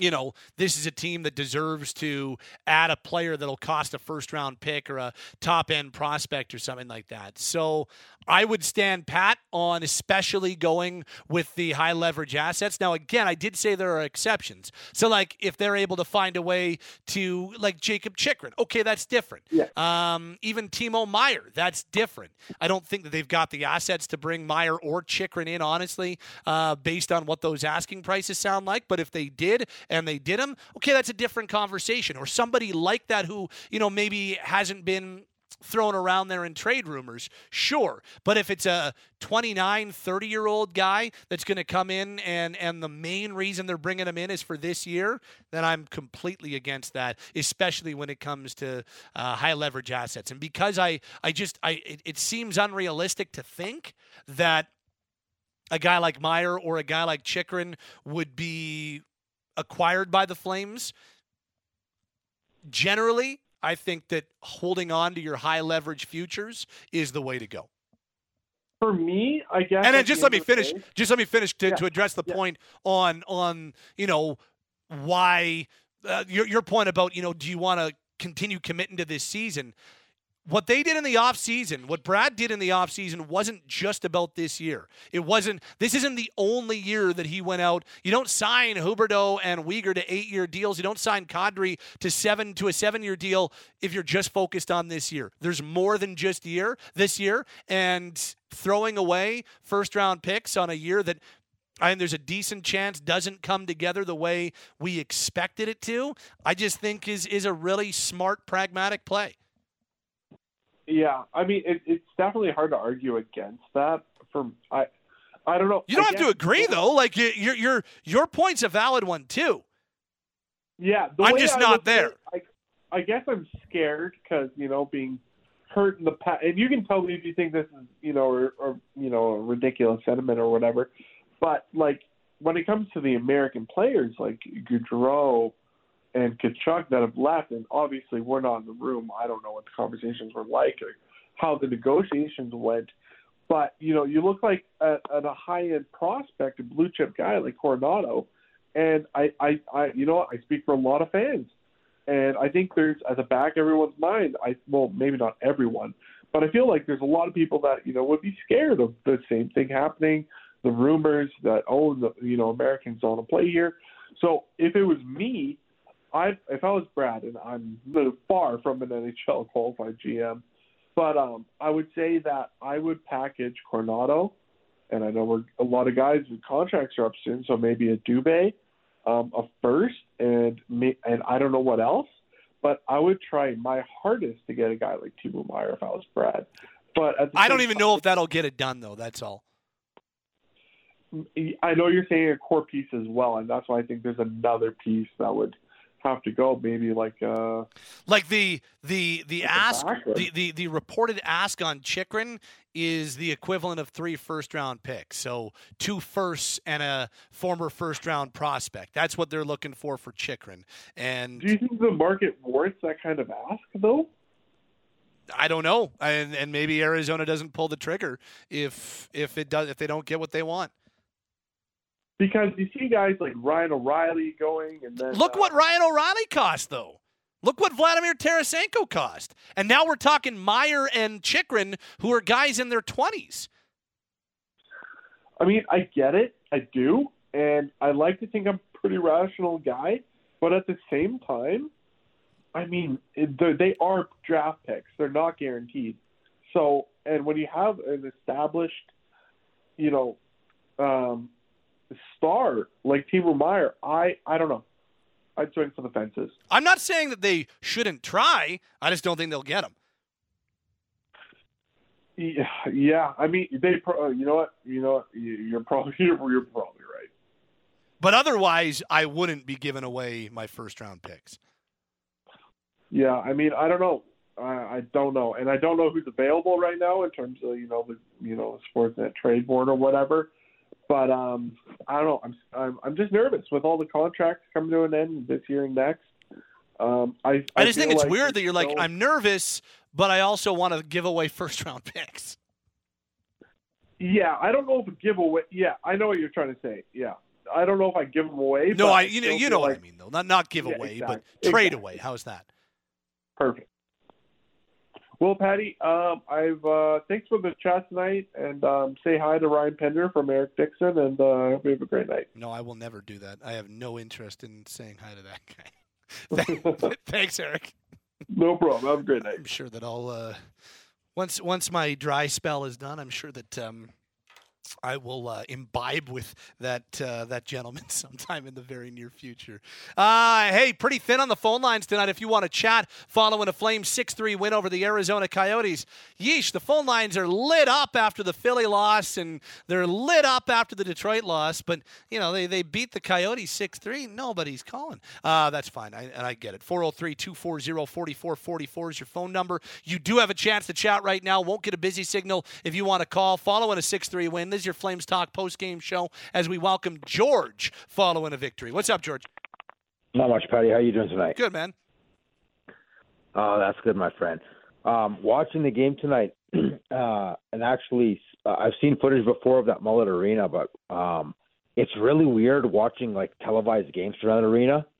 you know, this is a team that deserves to add a player that'll cost a first round pick or a top end prospect or something like that. So I would stand pat on especially going with the high leverage assets. Now, again, I did say there are exceptions. So, like, if they're able to find a way to, like, Jakob Chychrun, okay, that's different. Yeah. Um, even Timo Meier, that's different. I don't think that they've got the assets to bring Meier or Chychrun in, honestly, uh, based on what those asking prices sound like. But if they did and they did them, okay, that's a different conversation. Or somebody like that who, you know, maybe hasn't been thrown around there in trade rumors, sure. But if it's a 29, 30 year old guy that's going to come in and, and the main reason they're bringing him in is for this year, then I'm completely against that, especially when it comes to uh, high leverage assets. And because I, I just, I, it, it seems unrealistic to think that a guy like Meier or a guy like Chychrun would be acquired by the Flames. Generally, I think that holding on to your high leverage futures is the way to go. For me, I guess. And then just let me finish. day- Just let me finish to, Yeah, to address the yeah. point on on you know why uh, your your point about you know do you want to continue committing to this season? What they did in the offseason, what Brad did in the offseason wasn't just about this year. It wasn't this isn't the only year that he went out. You don't sign Huberdeau and Weegar to eight year deals. You don't sign Kadri to seven to a seven year deal if you're just focused on this year. There's more than just year this year. And throwing away first round picks on a year that I there's a decent chance doesn't come together the way we expected it to. I just think is is a really smart, pragmatic play. Yeah, I mean, it, it's definitely hard to argue against that. From I, I don't know. You don't have to agree though. Like your your your point's a valid one too. Yeah, the I'm just I not there. it, I, I guess I'm scared because you know being hurt in the past, and you can tell me if you think this is you know or, or you know a ridiculous sentiment or whatever. But like when it comes to the American players like Gaudreau and Tkachuk that have left, and obviously we're not in the room. I don't know what the conversations were like or how the negotiations went. But you know, you look like at a high end prospect, a blue chip guy like Coronato, and I, I, I, you know. I speak for a lot of fans, and I think there's at the back of everyone's mind. I well, maybe not everyone, but I feel like there's a lot of people that you know would be scared of the same thing happening, the rumors that oh, the you know Americans don't play here. So if it was me, I if I was Brad, and I'm far from an NHL qualified GM, but um, I would say that I would package Coronato, and I know we're a lot of guys with contracts are up soon, so maybe a Dubé, um, a first, and may, and I don't know what else, but I would try my hardest to get a guy like Timo Meier if I was Brad. But I don't even know if that'll get it done though. That's all. I know you're saying a core piece as well, and that's why I think there's another piece that would have to go. Maybe like uh, Like the the the ask the, the the reported ask on Chychrun is the equivalent of three first round picks. So two firsts and a former first round prospect. That's what they're looking for for Chychrun. And do you think the market warrants that kind of ask though? I don't know. And and maybe Arizona doesn't pull the trigger if if it does if they don't get what they want. Because you see guys like Ryan O'Reilly going, and then Look uh, what Ryan O'Reilly cost, though. Look what Vladimir Tarasenko cost. And now we're talking Meier and Chychrun, who are guys in their 20s. I mean, I get it, I do, and I like to think I'm a pretty rational guy, but at the same time, I mean, they are draft picks. They're not guaranteed. So, and when you have an established, you know, um, star like Timo Meier, I I don't know. I'd swing for the fences. I'm not saying that they shouldn't try. I just don't think they'll get him. Yeah, yeah. I mean, they. Pro- uh, you know what? You know what? You- You're probably you're, you're probably right. But otherwise, I wouldn't be giving away my first round picks. Yeah, I mean, I don't know. I, I don't know, and I don't know who's available right now in terms of you know the you know Sportsnet trade board or whatever. But um, I don't know. I'm I'm I'm just nervous with all the contracts coming to an end this year and next. Um, I I, just think it's like weird that you're like, I'm nervous, but I also want to give away first round picks. Yeah, I don't know if give away. Yeah, I know what you're trying to say. Yeah, I don't know if I give them away. No, I you know you know what I mean though. Not not give Yeah, away, exact- but trade exactly. away. How's that? Perfect. Well, Patty, um, I've uh, thanks for the chat tonight, and um, say hi to Ryan Pender from Eric Dixon, and uh, hope you have a great night. No, I will never do that. I have no interest in saying hi to that guy. Thank- Thanks, Eric. No problem. Have a great night. I'm sure that I'll uh, once once my dry spell is done, I'm sure that um, I will uh, imbibe with that uh, that gentleman sometime in the very near future. Uh, hey, pretty thin on the phone lines tonight. If you want to chat following a Flames 6-3 win over the Arizona Coyotes, yeesh, the phone lines are lit up after the Philly loss, and they're lit up after the Detroit loss. But you know they they beat the Coyotes 6-3. Nobody's calling. Uh, that's fine, I, and I get it. 403-240-4444 is your phone number. You do have a chance to chat right now. Won't get a busy signal if you want to call following a 6-3 win. This is your Flames Talk post-game show as we welcome George following a victory. What's up, George? Not much, Patty. How are you doing tonight? Good, man. Oh, that's good, my friend. Um, watching the game tonight, uh, and actually, uh, I've seen footage before of that Mullet Arena, but um, it's really weird watching like televised games from that arena.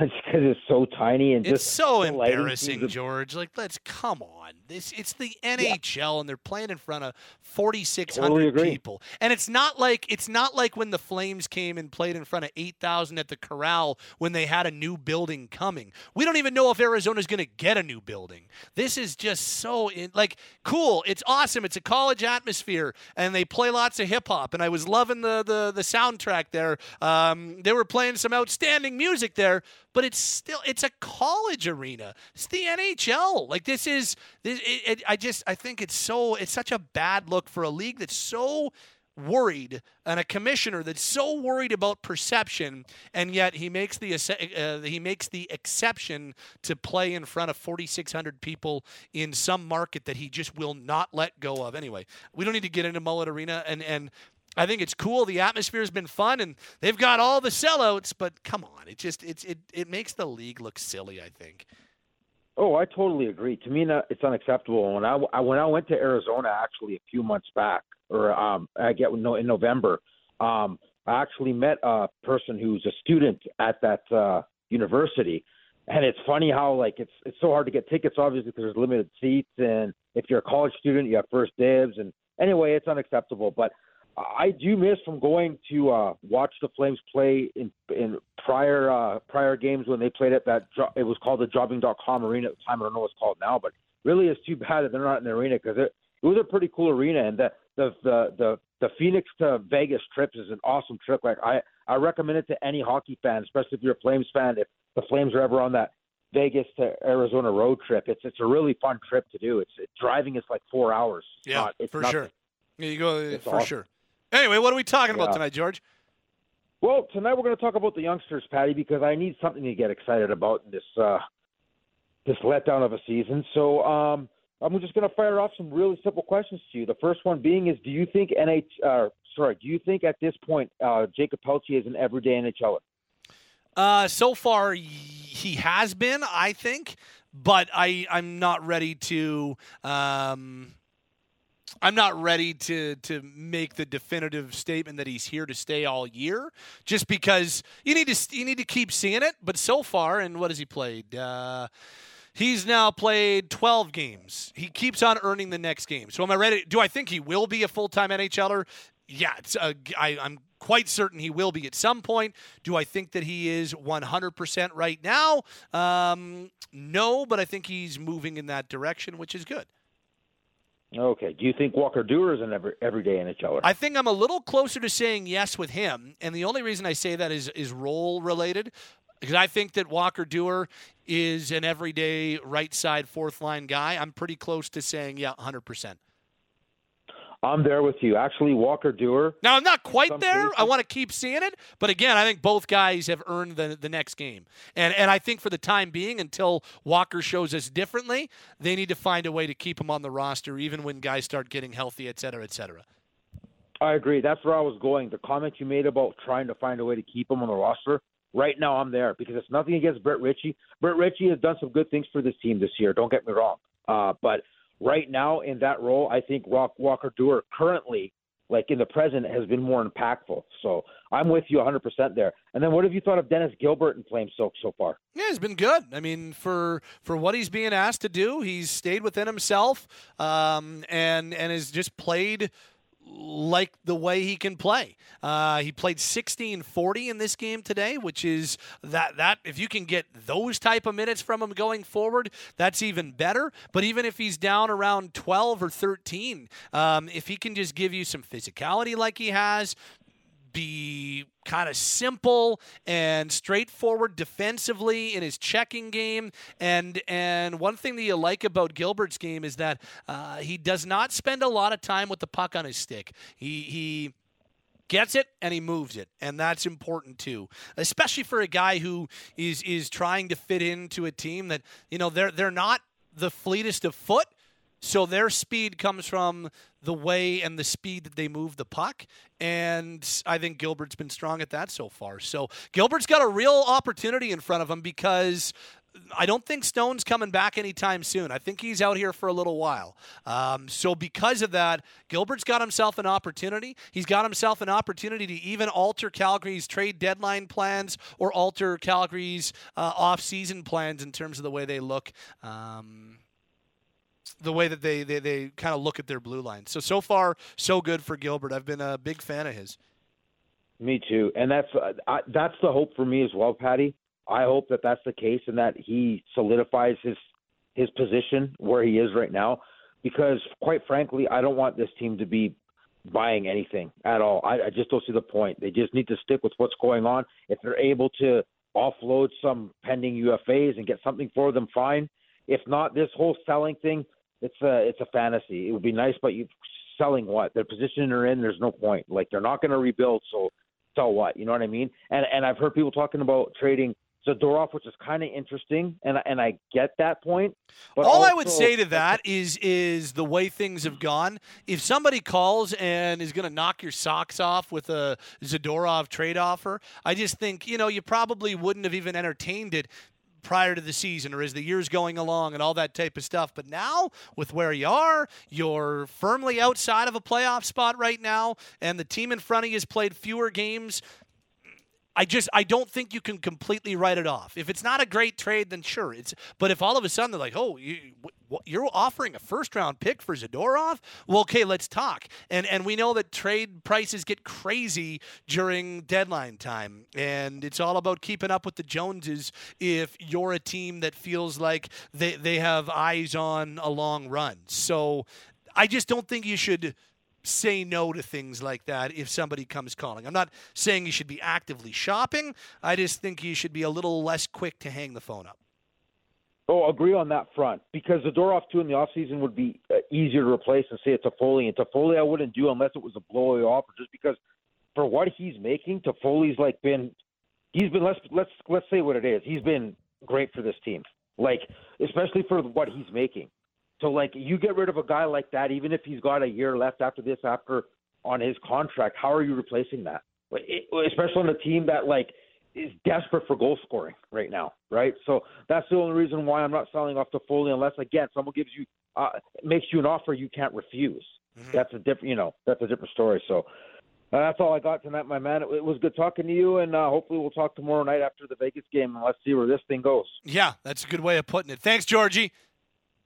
It's because it's so tiny and It's just so embarrassing, George. Like, let's come on. This it's the NHL, and they're playing in front of 4600 Totally people. And it's not like it's not like when the Flames came and played in front of eight thousand at the Corral when they had a new building coming. We don't even know if Arizona's going to get a new building. This is just so in, like cool. It's awesome. It's a college atmosphere, and they play lots of hip hop. And I was loving the the the soundtrack there. Um, they were playing some outstanding music there, but it's still it's a college arena. It's the NHL. Like this is this. It, it, I just I think it's so it's such a bad look for a league that's so worried and a commissioner that's so worried about perception and yet he makes the uh, he makes the exception to play in front of 4600 people in some market that he just will not let go of anyway we don't need to get into mullet arena and and I think it's cool. The atmosphere has been fun, and they've got all the sellouts. But come on, it just it's it it makes the league look silly. I think. Oh, I totally agree. To me, it's unacceptable. When I, I when I went to Arizona actually a few months back, or um, I get no in November, um, I actually met a person who's a student at that uh, university, and it's funny how like it's it's so hard to get tickets, obviously because there's limited seats, and if you're a college student, you have first dibs, and anyway, it's unacceptable. But I do miss from going to uh, watch the Flames play in in prior uh, prior games when they played at that it was called the Jobing.com Arena at the time. I don't know what it's called now, but really it's too bad that they're not in the arena because it, it was a pretty cool arena and the the the the, the Phoenix to Vegas trip is an awesome trip. Like I I recommend it to any hockey fan, especially if you're a Flames fan. If the Flames are ever on that Vegas to Arizona road trip, it's it's a really fun trip to do. It's it, driving is like four hours. It's Yeah, not- for sure. There you go, for awesome. sure. Anyway, what are we talking about tonight, George? Well, tonight we're going to talk about the youngsters, Patty, because I need something to get excited about in this uh, this letdown of a season. So um, I'm just going to fire off some really simple questions to you. The first one being is, do you think NH? Uh, sorry, do you think at this point uh, Jakob Pelletier is an everyday NHLer? Uh, so far, he has been, I think, but I I'm not ready to. Um, I'm not ready to to make the definitive statement that he's here to stay all year, just because you need to you need to keep seeing it. But so far, and what has he played? Uh, he's now played 12 games. He keeps on earning the next game. So am I ready? Do I think he will be a full time NHLer? yeah, it's, uh, I, I'm quite certain he will be at some point. Do I think that he is 100% right now? Um, no, but I think he's moving in that direction, which is good. Okay. Do you think Walker Duehr is an every, everyday NHLer? I think I'm a little closer to saying yes with him, and the only reason I say that is is role related, because I think that Walker Duehr is an everyday right side fourth line guy. I'm pretty close to saying yeah, 100. percent I'm there with you. Actually, Walker Duehr. Now I'm not quite there. I want to keep seeing it, but again, I think both guys have earned the the next game, and and I think for the time being, until Walker shows us differently, they need to find a way to keep him on the roster, even when guys start getting healthy, et cetera, et cetera. I agree. That's where I was going. The comment you made about trying to find a way to keep him on the roster. Right now, I'm there because it's nothing against Brett Ritchie. Brett Ritchie has done some good things for this team this year. Don't get me wrong. Uh, but right now in that role, I think Rock Walker Duehr currently, like in the present, has been more impactful. So I'm with you 100% there. And then what have you thought of Dennis Gilbert and Flame Soak so far? Yeah, he's been good. I mean, for for what he's being asked to do, he's stayed within himself um, and and has just played like the way he can play. Uh, he played 16-40 in this game today, which is that that if you can get those type of minutes from him going forward, that's even better. But even if he's down around 12 or 13, um, if he can just give you some physicality like he has, be kind of simple and straightforward defensively in his checking game. And and one thing that you like about Gilbert's game is that uh, he does not spend a lot of time with the puck on his stick. He he gets it and he moves it and that's important too especially for a guy who is is trying to fit into a team that you know they're they're not the fleetest of foot so their speed comes from the way and the speed that they move the puck. And I think Gilbert's been strong at that so far. So Gilbert's got a real opportunity in front of him because I don't think Stone's coming back anytime soon. I think he's out here for a little while. Um, so, because of that, Gilbert's got himself an opportunity. He's got himself an opportunity to even alter Calgary's trade deadline plans or alter Calgary's uh, off-season plans in terms of the way they look. Um, the way that they, they, they kind of look at their blue line. So so far so good for Gilbert. I've been a big fan of his. Me too, and that's uh, I, that's the hope for me as well, Patty. I hope that that's the case and that he solidifies his his position where he is right now, because quite frankly, I don't want this team to be buying anything at all. I, I just don't see the point. They just need to stick with what's going on. If they're able to offload some pending UFAs and get something for them, fine. If not, this whole selling thing, it's a it's a fantasy. It would be nice, but you selling what? The position they're in, there's no point. Like they're not going to rebuild, so so what? You know what I mean? And and I've heard people talking about trading Zadorov, which is kind of interesting, and and I get that point. But all also, I would say to that is is the way things have gone. If somebody calls and is going to knock your socks off with a Zadorov trade offer, I just think you know you probably wouldn't have even entertained it prior to the season or as the year's going along and all that type of stuff. But now, with where you are, you're firmly outside of a playoff spot right now, and the team in front of you has played fewer games I just I don't think you can completely write it off. If it's not a great trade, then sure. It's but if all of a sudden they're like, oh, you, you're offering a first round pick for Zadorov, well, okay, let's talk. And and we know that trade prices get crazy during deadline time, and it's all about keeping up with the Joneses. If you're a team that feels like they they have eyes on a long run, so I just don't think you should say no to things like that if somebody comes calling. I'm not saying you should be actively shopping. I just think you should be a little less quick to hang the phone up. Oh, agree on that front because Zadorov two in the off season would be uh, easier to replace and say it's a Foley. And Toffoli I wouldn't do unless it was a blowout offer, just because for what he's making, Toffoli's like been he's been let's let's let's say what it is. He's been great for this team, like especially for what he's making. So like you get rid of a guy like that, even if he's got a year left after this, after on his contract, how are you replacing that? Especially on a team that like is desperate for goal scoring right now, right? So that's the only reason why I'm not selling off Toffoli unless again someone gives you uh, makes you an offer you can't refuse. Mm-hmm. That's a different, you know, that's a different story. So uh, that's all I got tonight, my man. It, it was good talking to you, and uh, hopefully we'll talk tomorrow night after the Vegas game, and let's see where this thing goes. Yeah, that's a good way of putting it. Thanks, Georgie.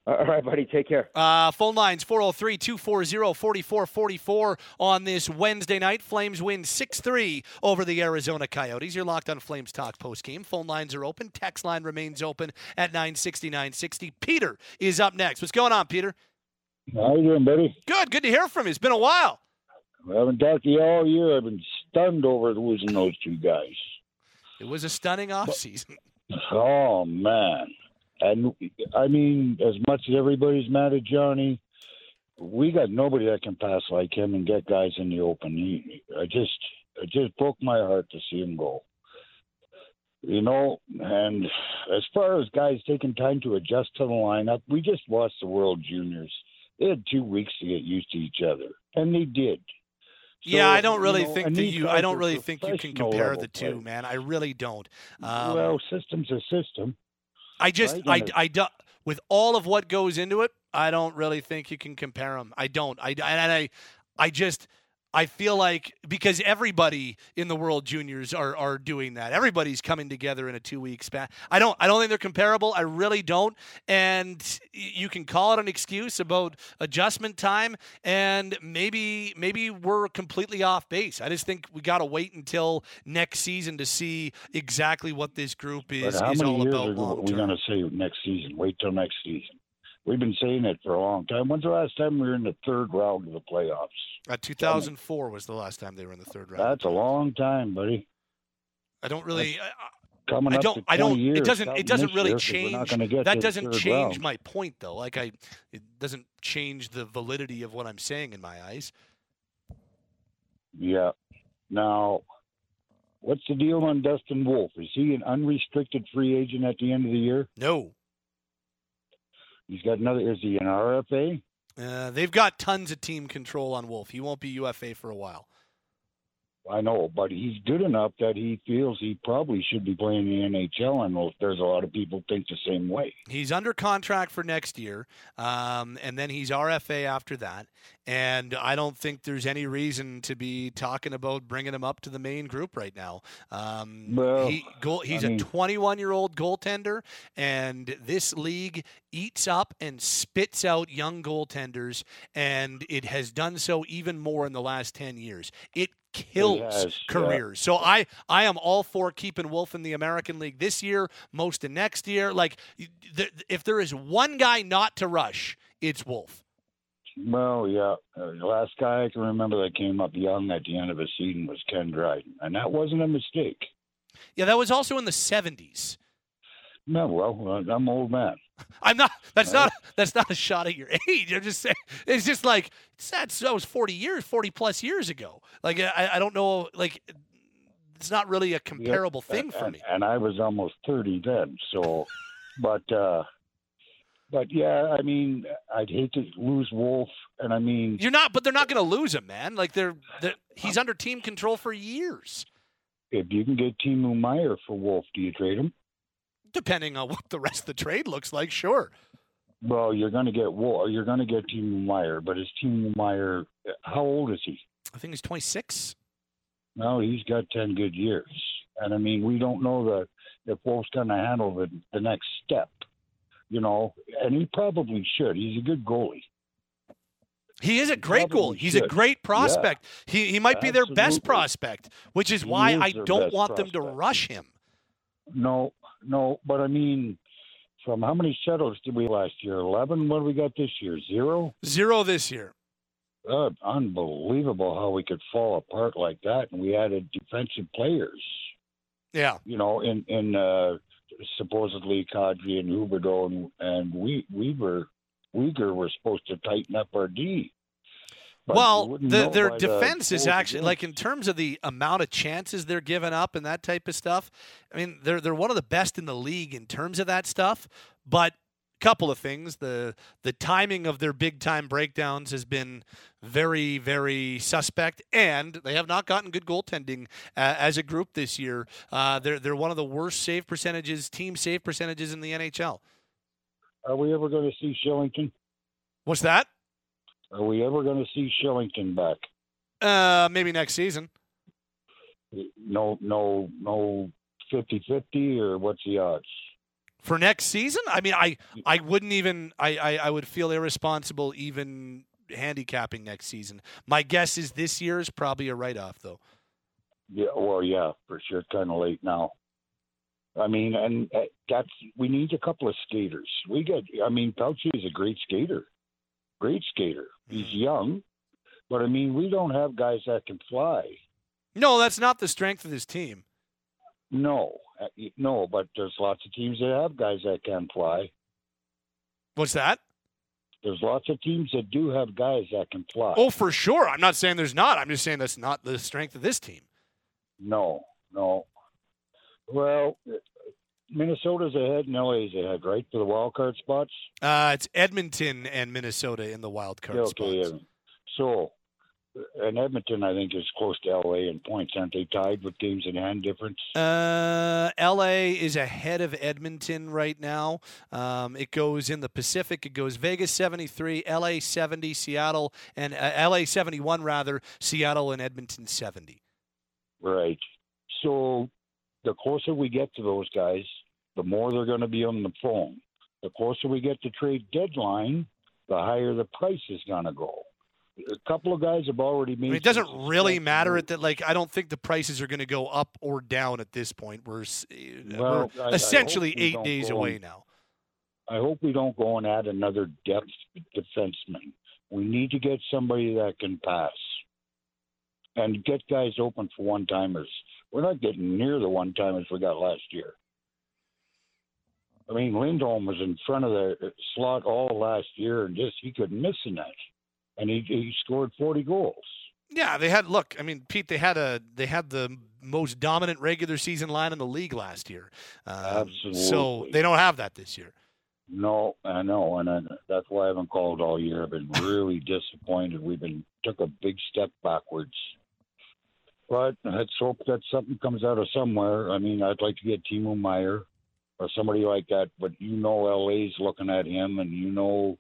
All right, buddy. Take care. Uh, phone lines 403 240 4444 on this Wednesday night. Flames win 6 3 over the Arizona Coyotes. You're locked on Flames Talk post game. Phone lines are open. Text line remains open at 960 960. Peter is up next. What's going on, Peter? How you doing, buddy? Good. Good to hear from you. It's been a while. I haven't talked to you all year. I've been stunned over losing those two guys. It was a stunning offseason. Oh, man. And I mean, as much as everybody's mad at Johnny, we got nobody that can pass like him and get guys in the open. He, I just, it just broke my heart to see him go. You know, and as far as guys taking time to adjust to the lineup, we just lost the World Juniors. They had two weeks to get used to each other, and they did. So, yeah, I don't really you know, think that you. I don't really think you can compare the two, play. man. I really don't. Um, well, system's a system. I just, right? I, I, do, with all of what goes into it, I don't really think you can compare them. I don't. I, and I, I just, I feel like because everybody in the World Juniors are are doing that. Everybody's coming together in a two week span. I don't. I don't think they're comparable. I really don't. And you can call it an excuse about adjustment time, and maybe maybe we're completely off base. I just think we got to wait until next season to see exactly what this group is, But how is many all years about are we to say next season? Wait till next season. We've been saying it for a long time. When's the last time we were in the third round of the playoffs? Uh, 2004 was the last time they were in the third round. That's a long time, buddy. I don't really. I, Coming I up don't. to I don't. 20 years It doesn't. It doesn't really change. That doesn't change round. my point, though. Like I, it doesn't change the validity of what I'm saying in my eyes. Yeah. Now, what's the deal on Dustin Wolf? Is he an unrestricted free agent at the end of the year? No. He's got another. Is he an RFA? Uh, they've got tons of team control on Wolf. He won't be UFA for a while. I know, but he's good enough that he feels he probably should be playing the NHL. Know there's a lot of people think the same way. He's under contract for next year, um, and then he's RFA after that. And I don't think there's any reason to be talking about bringing him up to the main group right now. Um, Well, he, goal, he's I mean- a 21 year old goaltender, and this league eats up and spits out young goaltenders, and it has done so even more in the last 10 years. It kills has, yeah. careers. So I I am all for keeping Wolf in the American League this year, most of next year. Like if there is one guy not to rush, it's Wolf. Well, yeah. Uh, the last guy I can remember that came up young at the end of a season was Ken Dryden, and that wasn't a mistake. Yeah, that was also in the 70s. No, well, uh, I'm old man. I'm not. That's not. That's not a shot at your age. I'm just saying. It's just like that's that was 40 years, 40 plus years ago. Like I, I don't know. Like it's not really a comparable thing and, for me. And I was almost 30 then, so, but, uh, but yeah, I mean, I'd hate to lose Wolf, and I mean, You're not, but they're not going to lose him, man. Like they're, they're he's under team control for years. if you can get Timo Meier for Wolf, do you trade him? Depending on what the rest of the trade looks like, sure. Well, you're going to get Wolf. You're going to get Timo Meier, but is Timo Meier? How old is he? I think he's 26. No, he's got ten good years, and I mean, we don't know that if Wolf's going to handle the the next step, you know, and he probably should. He's a good goalie. He is a great goalie. He's a great prospect. He he might be their best prospect, which is He why is I don't want them to rush him. No, no, but I mean, from how many shuttles did we last year? Eleven. What do we got this year? Zero. Zero this year. Uh, unbelievable how we could fall apart like that, and we added defensive players. Yeah. You know, in in uh, supposedly Kadri and Huberdeau, and and we we were Weegar were supposed to tighten up our D. But well, the, their by the defense is actually like in terms of the amount of chances they're giving up and that type of stuff. I mean, they're they're one of the best in the league in terms of that stuff. But a couple of things the the timing of their big time breakdowns has been very very suspect and they have not gotten good goaltending uh, as a group this year uh, they're they're one of the worst save percentages team save percentages in the NHL Are we ever going to see Kylington? what's that Are we ever going to see Kylington back? uh, maybe next season No, no, no, 50-50, or what's the odds? for next season. I mean, I I wouldn't even I, I, I would feel irresponsible even handicapping next season. My guess is this year is probably a write off though. Yeah, well, yeah, for sure. Kind of late now. I mean, and uh, that's we need a couple of skaters. We get. I mean, Pelche is a great skater, great skater. He's young, but I mean, we don't have guys that can fly. No, that's not the strength of this team. No, uh, no, but there's lots of teams that have guys that can fly. What's that? There's lots of teams that do have guys that can fly. Oh, for sure. I'm not saying there's not. I'm just saying that's not the strength of this team. No, no. Well, Minnesota's ahead and LA's ahead, right, for the wild card spots? Uh, it's Edmonton and Minnesota in the wild card Yeah, spots. yeah. So, and Edmonton, I think, is close to LA in points. Aren't they tied with games in hand difference? Uh, LA is ahead of Edmonton right now. Um, it goes in the Pacific. It goes Vegas 73, LA 70, Seattle, and uh, LA 71 rather, Seattle and Edmonton 70. Right. So, the closer we get to those guys, the more they're going to be on the phone. The closer we get to trade deadline, the higher the price is going to go. A couple of guys have already I made. mean, it doesn't really matter at that. Like, I don't think the prices are going to go up or down at this point. We're, eh, Well, we're I- I essentially we eight days away and- now. I hope we don't go and add another depth defenseman. We need to get somebody that can pass and get guys open for one timers. We're not getting near the one timers we got last year. I mean, Lindholm was in front of the slot all last year, and just he couldn't miss a that, and he he scored forty goals. Yeah, they had look. I mean, Pete, they had a they had the most dominant regular season line in the league last year. Um, So they don't have that this year. No, I know, and I, that's why I haven't called all year. I've been really disappointed. We've been took a big step backwards. But let's hope that something comes out of somewhere. I mean, I'd like to get Timo Meier or somebody like that, but you know, LA's looking at him, and you know,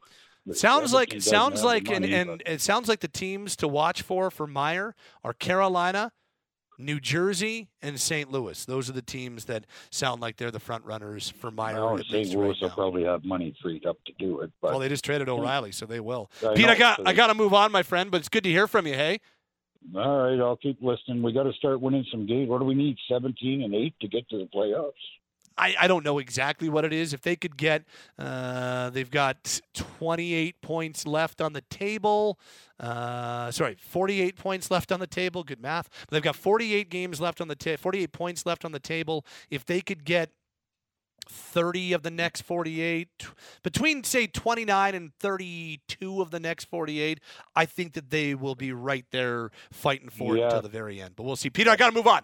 Sounds like sounds like the and, and it sounds like the teams to watch for for Meier are Carolina, New Jersey, and St. Louis. Those are the teams that sound like they're the front runners for Meier. well, St. Louis right will now. probably have money freed up to do it. But Well, they just traded hmm. O'Reilly, so they will. I Pete, know, I got so I got to move on, my friend. But it's good to hear from you. Hey. all right, I'll keep listening. We got to start winning some games. What do we need? Seventeen and eight to get to the playoffs. I, I don't know exactly what it is. If they could get, uh, they've got 28 points left on the table. Uh, sorry, 48 points left on the table. Good math. But they've got 48 games left on the table, 48 points left on the table. If they could get 30 of the next 48, between say 29 and 32 of the next 48, I think that they will be right there fighting for it Yeah. until the very end. But we'll see. Peter, I got to move on.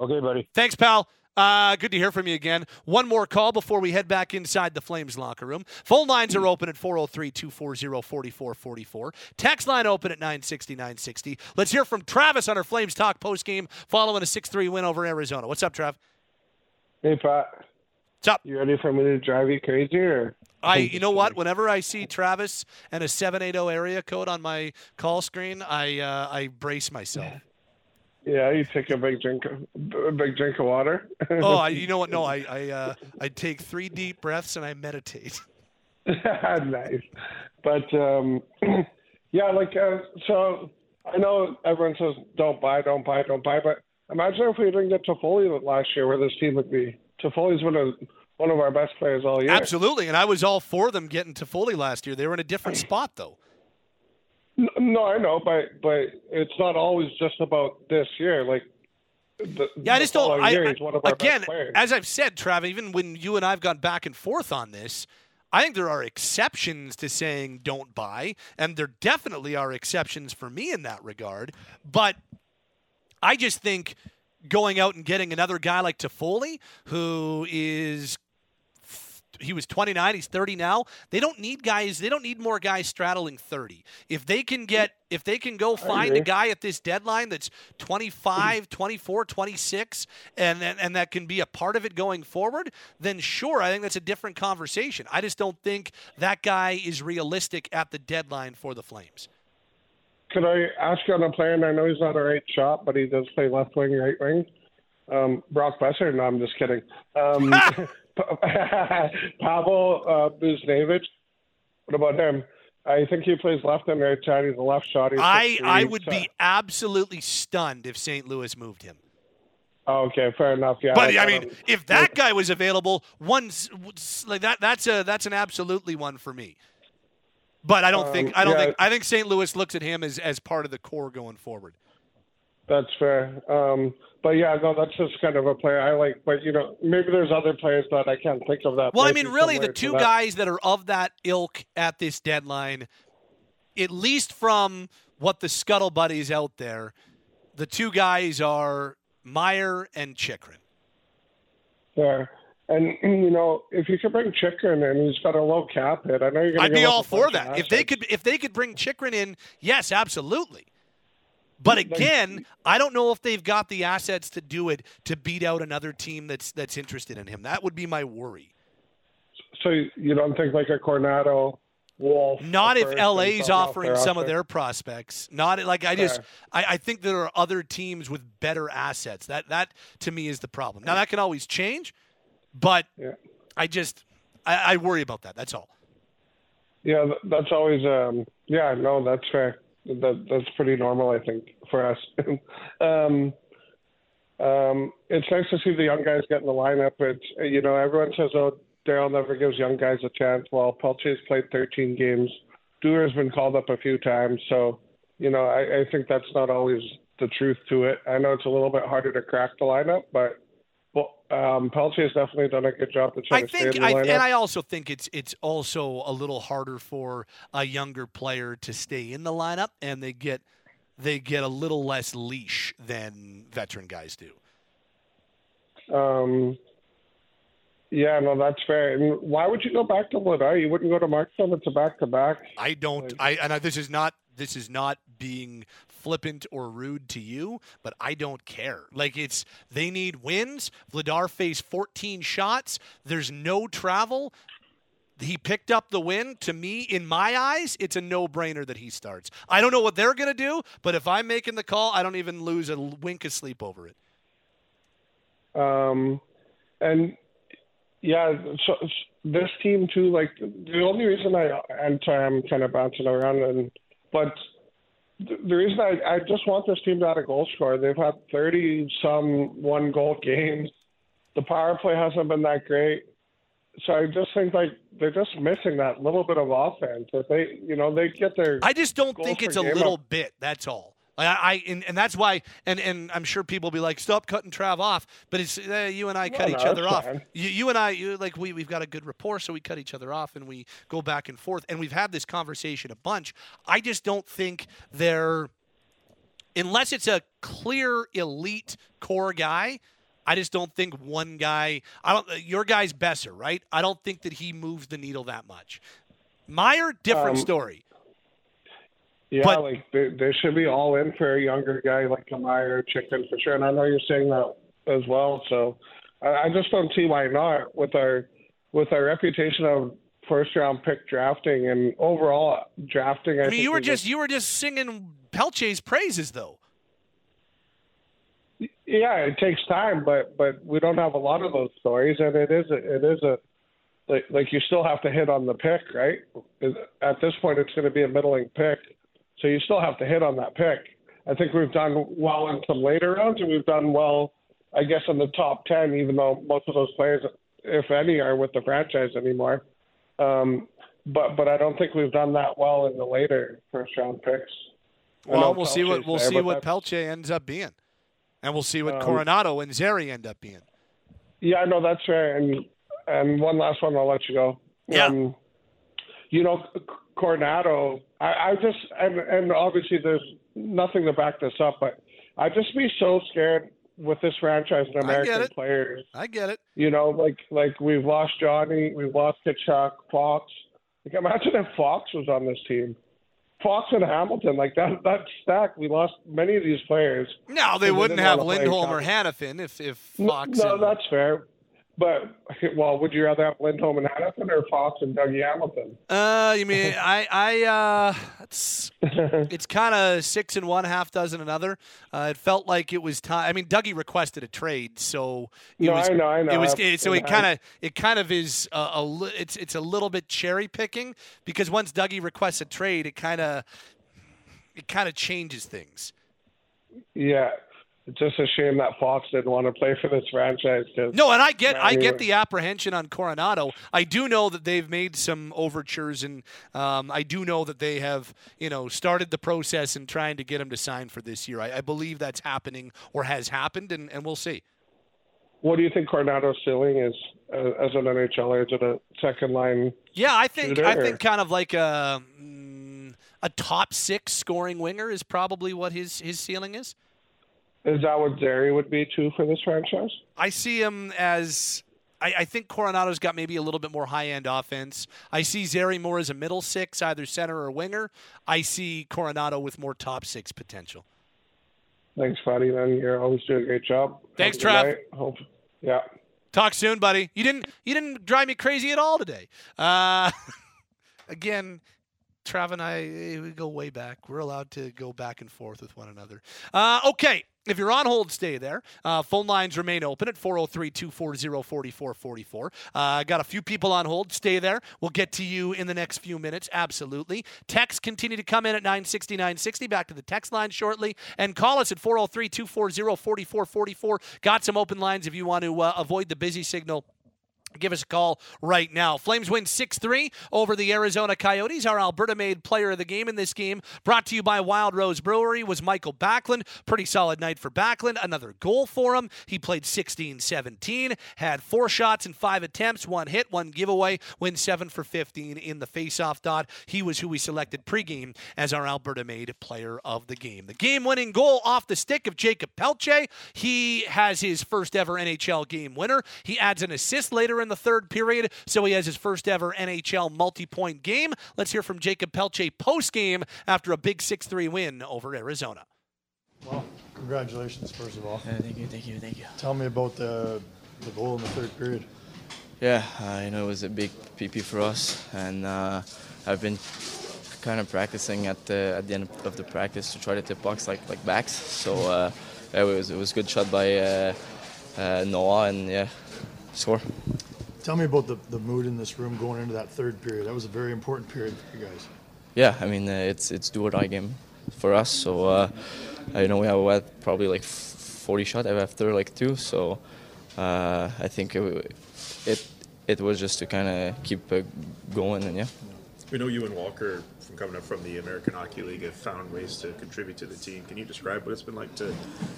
Okay, buddy. Thanks, pal. Uh, good to hear from you again. One more call before we head back inside the Flames locker room. Phone lines are open at 403 240 4444. Text line open at 960 960. Let's hear from Travis on our Flames Talk post game following a 6 3 win over Arizona. What's up, Trav? Hey, Pat. What's up? You ready for me to drive you crazy, or? I, you know what? Whenever I see Travis and a 780 area code on my call screen, I uh, I brace myself. Yeah, you take a big drink, of, a big drink of water. oh, I, you know what? No, I I uh, I take three deep breaths and I meditate. nice. But um, yeah, like uh, so, I know everyone says don't buy, don't buy, don't buy, but imagine if we didn't get Toffoli last year, where this team would be. Toffoli's one of one of our best players all year. Absolutely, and I was all for them getting Toffoli last year. They were in a different spot, though. No, I know, but but it's not always just about this year. Like, the, Yeah, I just don't. I, I- he's one of our again, as I've said, Trav, even when you and I've gone back and forth on this, I think there are exceptions to saying don't buy, and there definitely are exceptions for me in that regard. But I just think going out and getting another guy like Toffoli, who is he was 29 he's 30 now they don't need guys they don't need more guys straddling 30 if they can get if they can go find a guy at this deadline that's 25 24 26 and, and and that can be a part of it going forward then sure i think that's a different conversation i just don't think that guy is realistic at the deadline for the flames Could I ask you on a player? And I know he's not a right shot, but he does play left wing, right wing. Um, Brock Boeser. No, I'm just kidding. Um, Pavel uh, Buchnevich. What about him? I think he plays left and right side. He's a left shot. He's I, I would be absolutely stunned if St. Louis moved him. Oh, okay, fair enough. Yeah, But I thought mean, it- if that guy was available, one's like that. That's a that's an absolutely one for me. But I don't Um, think I don't yeah. think I think St. Louis looks at him as as part of the core going forward. That's fair. Um, but yeah, no, that's just kind of a player I like. But you know, maybe there's other players that I can't think of that. Well, I mean, really, the two that. guys that are of that ilk at this deadline, at least from what the scuttlebutt is out there, the two guys are Meier and Chychrun. Yeah. And you know, if you could bring Chychrun in, he's got a low cap hit. I know you're I'd be all for that. If they could, if they could bring Chychrun in, yes, absolutely. But again, I don't know if they've got the assets to do it to beat out another team that's that's interested in him. That would be my worry. So you don't think like a Coronato, Wolf? Not if LA's offering some of their prospects. Not like I just I, I think there are other teams with better assets. That that to me is the problem. Now that can always change, but I just I, I worry about that. That's all. Yeah, that's always. Um, yeah, no, that's fair. That that's pretty normal, I think, for us. um, um, it's nice to see the young guys get in the lineup. It's you know everyone says, "Oh, Darryl never gives young guys a chance." Well, Pelletier's played 13 games. Duehr's been called up a few times, so you know I, I think that's not always the truth to it. I know it's a little bit harder to crack the lineup, but well, um, Pelletier's definitely done a good job to try I to think, stay in the I, and I also think it's it's also a little harder for a younger player to stay in the lineup, and they get they get a little less leash than veteran guys do. Um, yeah, no, that's fair. And why would you go back to Vladar? You wouldn't go to Markstrom. It's a back to back. I don't. I and I, this is not this is not being flippant or rude to you, but I don't care. Like it's they need wins. Vladar faced 14 shots. There's no travel. He picked up the win. To me, in my eyes, it's a no-brainer that he starts. I don't know what they're to do, but if I'm making the call, I don't even lose a wink of sleep over it. Um, and yeah, so this team too. Like the only reason I and I'm kind of bouncing around, and but the reason I I just want this team to have a goal scorer. They've had thirty some one goal games. The power play hasn't been that great. So I just think like they're just missing that little bit of offense. If they, you know, they get their. I just don't think it's a little up. bit. That's all. Like, I, I and, and that's why, and, and I'm sure people will be like, "Stop cutting Trav off," but it's uh, you and I cut no, each other off. You, you and I, you, like we we've got a good rapport, so we cut each other off and we go back and forth, and we've had this conversation a bunch. I just don't think they're, unless it's a clear elite core guy. I just don't think one guy. I don't. Your guy's Boeser, right? I don't think that he moves the needle that much. Meier, different Um, story. Yeah, But- like they, they should be all in for a younger guy like Kamaya or Chychrun for sure. And I know you're saying that as well. So I, I just don't see why not with our with our reputation of first round pick drafting and overall drafting. I, I mean, think you were we just you were just singing Pelletier's praises, though. yeah, it takes time, but but we don't have a lot of those stories, and it is a, it is a like like you still have to hit on the pick, right? At this point, it's going to be a middling pick, so you still have to hit on that pick. I think we've done well in some later rounds, and we've done well, I guess, in the top ten, even though most of those players, if any, are with the franchise anymore. Um, but but I don't think we've done that well in the later first round picks. Well, we'll see what Pelletier's we'll there, see what Pelletier ends up being, and we'll see what Um, Coronato and Zary end up being. Yeah, I know that's fair. And and one last one, I'll let you go. Yeah. Um, you know, Coronato, I, I just and and obviously there's nothing to back this up, but I'd just be so scared with this franchise and American players. I get it. You know, like like we've lost Johnny, we've lost Tkachuk, Fox. Like imagine if Fox was on this team. Fox and Hamilton, like that that stack, we lost many of these players. No, they wouldn't have Lindholm or. Hanifin if if Fox. No, and- that's fair. But well, would you rather have Lindholm and Hanifin or Fox and Dougie Hamilton? Uh, you mean I I uh, it's it's kind of six and one, half dozen another. Uh, it felt like it was time. I mean, Dougie requested a trade, so it No, was. I know, I know. It was I- so it kind of it kind of is a, a li- it's it's a little bit cherry picking because once Dougie requests a trade, it kind of it kind of changes things. Yeah, it's just a shame that Fox didn't want to play for this franchise. 'cause No, and I get I get he- the apprehension on Coronato. I do know that they've made some overtures, and um, I do know that they have you know started the process and trying to get him to sign for this year. I, I believe that's happening or has happened, and, and we'll see. What do you think Coronato's ceiling is uh, as an NHLer? Is it a second line? Yeah, I think shooter, I or- think kind of like a mm, a top six scoring winger is probably what his his ceiling is. Is that what Zary would be too for this franchise? I see him as. I, I think Coronato's got maybe a little bit more high end offense. I see Zary more as a middle six, either center or winger. I see Coronato with more top six potential. Thanks, buddy. Then you're always doing a great job. Thanks, Have a good Trav. Hope, yeah. Talk soon, buddy. You didn't you didn't drive me crazy at all today. Uh, again, Trav and I eh, we go way back. We're allowed to go back and forth with one another. Uh, okay. If you're on hold, stay there. Uh, phone lines remain open at 403 240 4444. Uh, Got a few people on hold. Stay there. We'll get to you in the next few minutes. Absolutely. Texts continue to come in at 960 960. Back to the text line shortly. And call us at 403 240 4444. Got some open lines if you want to uh, avoid the busy signal. Give us a call right now. Flames win 6 3 over the Arizona Coyotes. Our Alberta made player of the game in this game, brought to you by Wild Rose Brewery, was Mikael Backlund. Pretty solid night for Backlund. Another goal for him. He played 16 17, had four shots and five attempts, one hit, one giveaway, went 7 for 15 in the faceoff dot. He was who we selected pregame as our Alberta made player of the game. The game winning goal off the stick of Jakob Pelletier. He has his first ever NHL game winner. He adds an assist later in the third period, so he has his first ever NHL multi point game. Let's hear from Jakob Pelletier post game after a big 6 3 win over Arizona. Well, congratulations, first of all. Yeah, thank you, thank you, thank you. Tell me about the the goal in the third period. Yeah, uh, you know, it was a big PP for us, and uh, I've been kind of practicing at the at the end of the practice to try to tip pucks like like backs. So uh, yeah, it was it was a good shot by uh, uh, Noah, and yeah, score. Tell me about the, the mood in this room going into that third period. That was a very important period for you guys. Yeah, I mean uh, it's it's do or die game for us. So uh, I know we have we had probably like 40 shot after like two. So uh, I think it it it was just to kind of keep uh, going and yeah. We know you and Walker, from coming up from the American Hockey League, have found ways to contribute to the team. Can you describe what it's been like to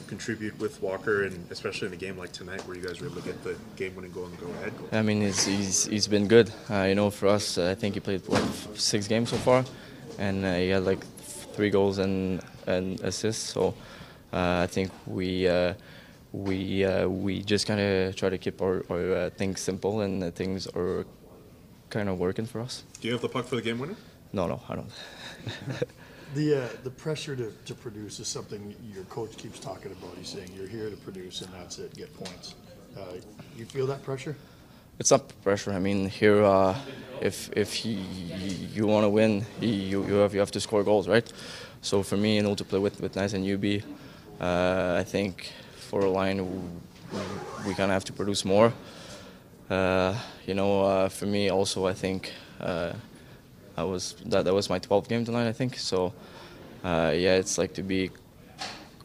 contribute with Walker, and especially in a game like tonight, where you guys were able to get the game-winning goal and the go-ahead goal? I mean, he's, he's, he's been good. Uh, you know, for us, uh, I think he played what, six games so far, and uh, he had like three goals and, and assists. So uh, I think we uh, we uh, we just kind of try to keep our, our uh, things simple, and uh, things are kind of working for us. Do you have the puck for the game winner? No, no, I don't. The uh, the pressure to, to produce is something your coach keeps talking about. He's saying you're here to produce and that's it, get points. Uh, you feel that pressure? It's not pressure. I mean, here, uh, if if you, you want to win, you, you have you have to score goals, right? So for me, you know, to play with with Nice and UB, uh, I think for a line, we kind of have to produce more. Uh, you know, uh, for me also, I think uh, I was that that was my 12th game tonight. I think so. Uh, yeah, it's like to be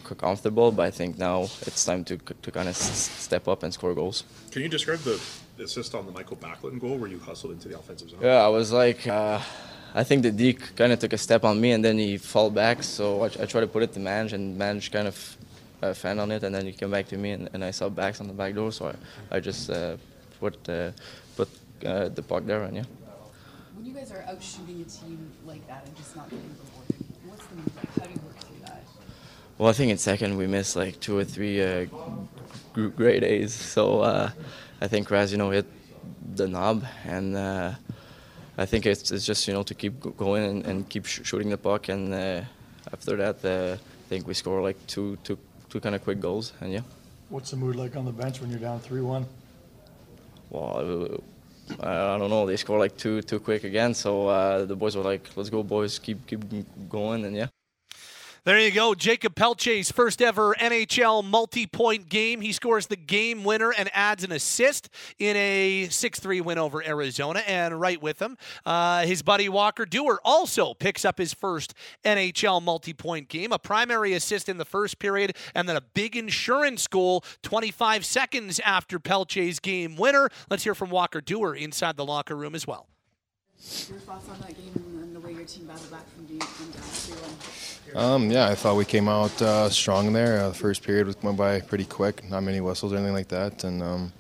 comfortable, but I think now it's time to to kind of step up and score goals. Can you describe the assist on the Mikael Backlund goal, where you hustled into the offensive zone? Yeah, I was like, uh, I think the D kind of took a step on me, and then he fall back. So I, I tried to put it to Manj, and Manj kind of uh, fan on it, and then he came back to me, and, and I saw backs on the back door, so I, I just uh, put uh, put uh, the puck there, and yeah. When you guys are out shooting a team like that and just not getting rewarded, what's the move like? How do you work through that? Well, I think in second we missed like two or three uh, g- great A's. So uh, I think Raz, you know, hit the knob, and uh, I think it's, it's just you know to keep going and, and keep sh- shooting the puck. And uh, after that, uh, I think we score like two two two kind of quick goals, and yeah. What's the mood like on the bench when you're down three one? well, I don't know. They scored like two too quick again. So uh, the boys were like, "Let's go, boys! Keep keep going!" And yeah. There you go. Jakob Pelletier's first ever NHL multi point game. He scores the game winner and adds an assist in a 6 3 win over Arizona. And right with him, uh, his buddy Walker Duehr also picks up his first NHL multi point game. A primary assist in the first period, and then a big insurance goal 25 seconds after Pelletier's game winner. Let's hear from Walker Duehr inside the locker room as well. Your thoughts on that game and the way your team battled back from, down 3 1? Um, yeah, I thought we came out uh, strong there. Uh, the first period went by pretty quick, not many whistles or anything like that. And um,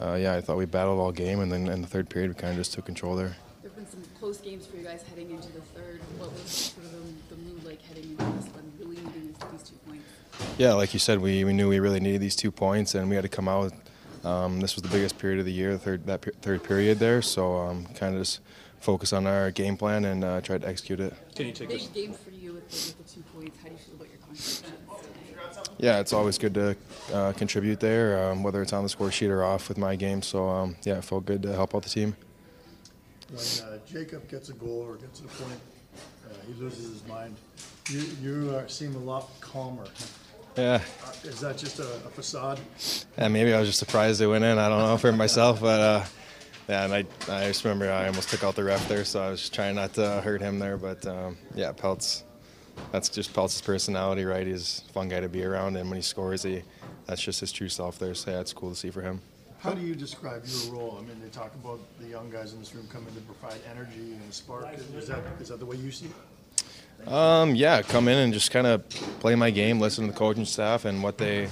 uh, yeah, I thought we battled all game, and then in the third period, we kind of just took control there. There have been some close games for you guys heading into the third. What was sort of the, the mood like heading into this one, really needing these two points? Yeah, like you said, we, we knew we really needed these two points, and we had to come out. Um, this was the biggest period of the year, the third that third period there. So um, kind of just focus on our game plan and uh, try to execute it. Can you take Big game for you with the, with the two points. How do you feel about your contribution? Yeah, it's always good to uh, contribute there, um, whether it's on the score sheet or off with my game. So um, yeah, it felt good to help out the team. When uh, Jakob gets a goal or gets a point, uh, he loses his mind. You you uh, seem a lot calmer. Yeah. Uh, is that just a, a facade? Yeah, maybe I was just surprised they went in. I don't know for myself, but uh, yeah, and I, I just remember I almost took out the ref there, so I was just trying not to hurt him there. But um, yeah, Peltz, that's just Peltz's personality, right? He's a fun guy to be around, and when he scores, he that's just his true self there. So yeah, it's cool to see for him. How do you describe your role? I mean, they talk about the young guys in this room coming to provide energy and spark. Is that is that the way you see it? Um, yeah, come in and just kind of play my game, listen to the coaching staff and what they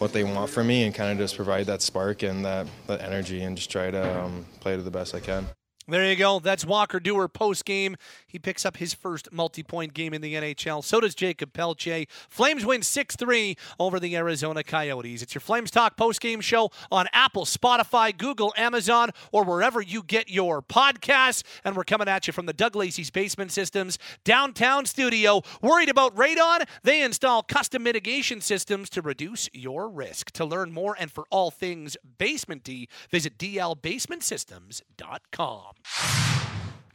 what they want from me and kind of just provide that spark and that, that energy and just try to um, play to the best I can. There you go. That's Walker Duehr post game. He picks up his first multi point game in the NHL. So does Jakob Pelletier. Flames win 6 3 over the Arizona Coyotes. It's your Flames Talk post game show on Apple, Spotify, Google, Amazon, or wherever you get your podcasts. And we're coming at you from the Doug Lacey's Basement Systems downtown studio. Worried about radon? They install custom mitigation systems to reduce your risk. To learn more and for all things basementy, visit dlbasementsystems.com.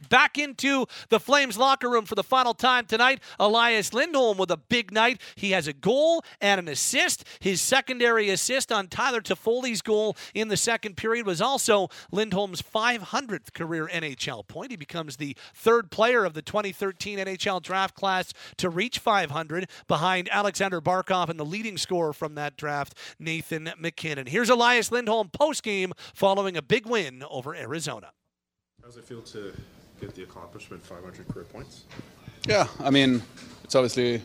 Back into the Flames locker room for the final time tonight. Elias Lindholm with a big night. He has a goal and an assist. His secondary assist on Tyler Toffoli's goal in the second period was also Lindholm's 500th career NHL point. He becomes the third player of the 2013 NHL draft class to reach 500 behind Aleksander Barkov and the leading scorer from that draft, Nathan MacKinnon. Here's Elias Lindholm post game following a big win over Arizona. How does it feel to get the accomplishment 500 career points? Yeah, I mean, it's obviously,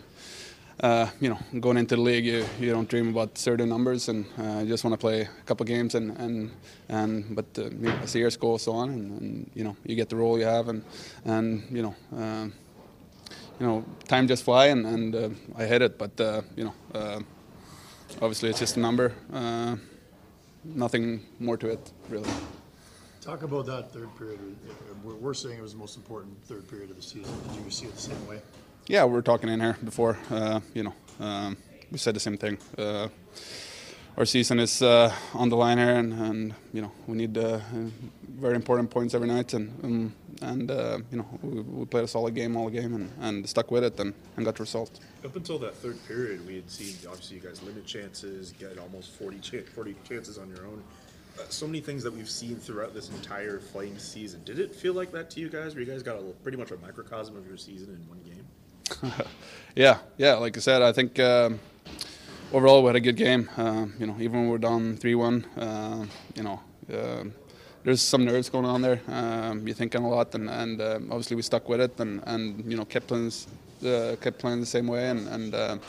uh, you know, going into the league, you, you don't dream about certain numbers, and uh, you just want to play a couple games, and and and but uh, you know, as the years go so on, and, and, you know, you get the role you have, and and you know. Uh, you know, time just fly, and, and uh, I hit it. But uh, you know, obviously it's just a number. nothing more to it, really. Talk about that third period. We're saying it was the most important third period of the season. Did you see it the same way? Yeah, we were talking in here before. Uh, you know, um, we said the same thing. Uh, our season is uh, on the line here, and, and you know we need uh, very important points every night, and um, and uh, you know we, we, played a solid game all game, and, and stuck with it, and, and got the result. Up until that third period, we had seen obviously you guys limit chances, get almost 40, ch- 40 chances on your own so many things that we've seen throughout this entire Flames season. Did it feel like that to you guys? Where you guys got a, pretty much a microcosm of your season in one game? yeah, yeah. Like I said, I think um, overall we had a good game. Uh, you know, even when we're down three-one, uh, you know, uh, there's some nerves going on there. Um, you're thinking a lot, and, and uh, obviously we stuck with it, and, and you know kept playing, uh, kept playing the same way, and. and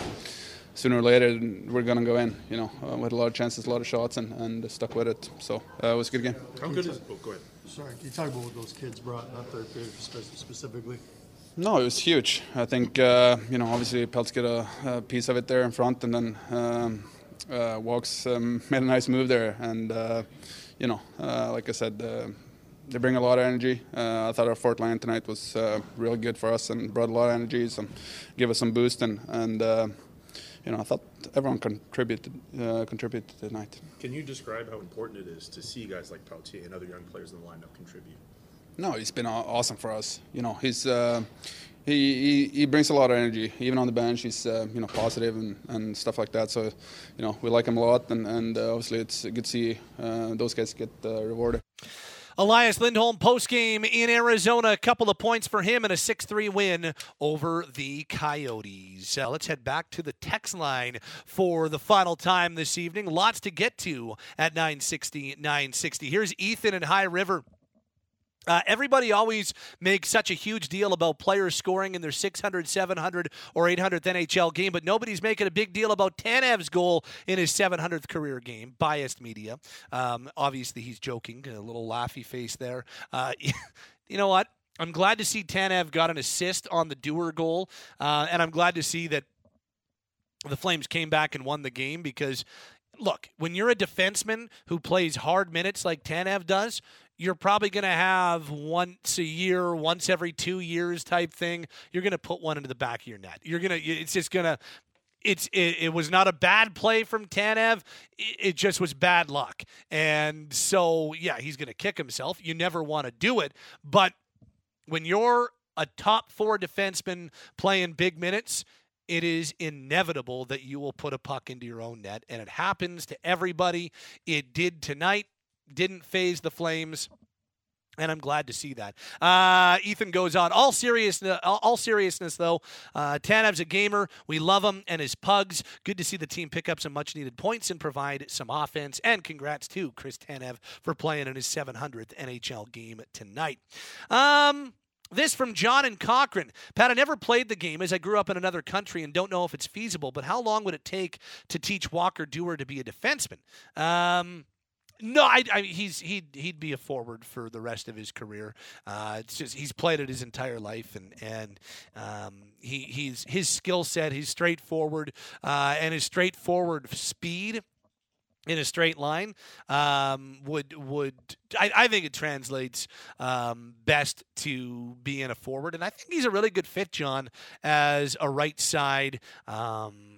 sooner or later we're going to go in. You know, uh, we had a lot of chances, a lot of shots, and, and stuck with it. So uh, it was a good game. How good is? Oh, go ahead. Sorry, can you talk about what those kids brought that third period specifically? No, it was huge. I think uh, you know, obviously Peltz get a, a, piece of it there in front, and then um, uh, Walks um, made a nice move there, and uh, you know, uh, like I said. they bring a lot of energy. I thought our fourth line tonight was really good for us and brought a lot of energy, some give us some boost, and, and you know, I thought everyone contributed uh, contributed tonight. Can you describe how important it is to see guys like Pelletier and other young players in the lineup contribute? No, he's been awesome for us. You know, he's uh, he, he he brings a lot of energy. Even on the bench, he's uh, you know positive and, and stuff like that. So, you know, we like him a lot, and and uh, obviously it's good to see uh, those guys get uh, rewarded. Elias Lindholm postgame in Arizona. A couple of points for him and a 6 3 win over the Coyotes. Uh, let's head back to the text line for the final time this evening. Lots to get to at 960. 960. Here's Ethan in High River. Uh, everybody always makes such a huge deal about players scoring in their 600, 700, or 800th NHL game, but nobody's making a big deal about Tanev's goal in his 700th career game. Biased media. Um, obviously, he's joking. A little laughy face there. Uh, you know what? I'm glad to see Tanev got an assist on the Duehr goal, uh, and I'm glad to see that the Flames came back and won the game because look, when you're a defenseman who plays hard minutes like Tanev does, you're probably going to have once a year, once every two years type thing. You're going to put one into the back of your net. You're going to, it's just going to, it's it, it, was not a bad play from Tanev. It, it just was bad luck. And so, yeah, he's going to kick himself. You never want to do it. But when you're a top four defenseman playing big minutes, it is inevitable that you will put a puck into your own net. And it happens to everybody. It did tonight didn't phase the Flames. And I'm glad to see that. Uh, Ethan goes on. All seriousness, all seriousness though, uh, Tanev's a gamer. We love him and his pugs. Good to see the team pick up some much-needed points and provide some offense. And congrats to Chris Tanev for playing in his 700th NHL game tonight. Um, this from John and Cochrane. Pat, I never played the game as I grew up in another country and don't know if it's feasible, but how long would it take to teach Walker Duehr to be a defenseman? Um, no, I, I, he's he'd he'd be a forward for the rest of his career. Uh, it's just he's played it his entire life, and and um, he he's his skill set, he's straightforward, uh, and his straightforward speed in a straight line um, would would I, I, think it translates um, best to being a forward, and I think he's a really good fit, John, as a right side. Um,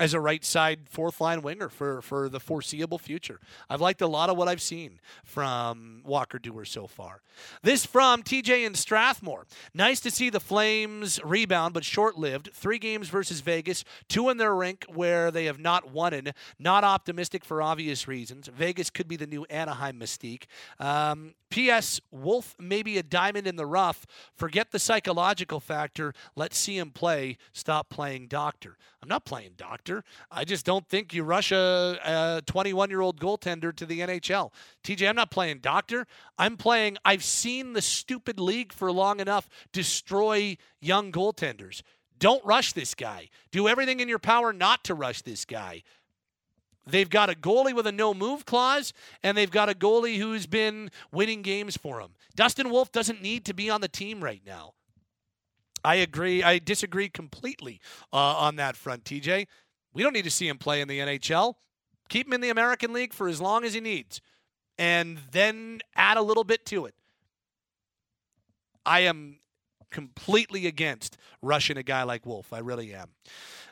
as a right side fourth line winger for, for the foreseeable future. I've liked a lot of what I've seen from Walker Duehr so far. This from TJ and Strathmore. Nice to see the Flames rebound, but short lived. Three games versus Vegas, two in their rink where they have not won in. Not optimistic for obvious reasons. Vegas could be the new Anaheim mystique. Um, P.S. Wolf may be a diamond in the rough. Forget the psychological factor. Let's see him play. Stop playing doctor. I'm not playing doctor. I just don't think you rush a 21 year old goaltender to the NHL. TJ, I'm not playing doctor. I'm playing, I've seen the stupid league for long enough destroy young goaltenders. Don't rush this guy. Do everything in your power not to rush this guy. They've got a goalie with a no move clause, and they've got a goalie who's been winning games for them. Dustin Wolf doesn't need to be on the team right now. I agree. I disagree completely uh, on that front, TJ. We don't need to see him play in the NHL. Keep him in the American League for as long as he needs, and then add a little bit to it. I am completely against rushing a guy like Wolf. I really am.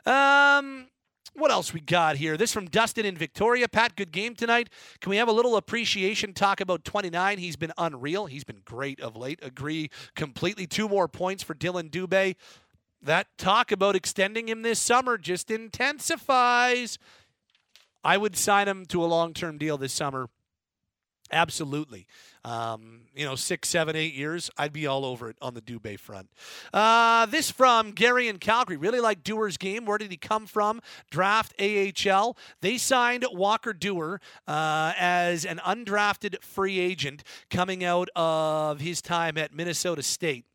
Um, what else we got here? This from Dustin in Victoria. Pat, good game tonight. Can we have a little appreciation talk about 29? He's been unreal. He's been great of late. Agree completely. Two more points for Dylan Dubé. That talk about extending him this summer just intensifies. I would sign him to a long term deal this summer. Absolutely. Um, you know, six, seven, eight years, I'd be all over it on the Dubé front. Uh, this from Gary in Calgary. Really like Duehr's game. Where did he come from? Draft AHL. They signed Walker Duehr uh, as an undrafted free agent coming out of his time at Minnesota State.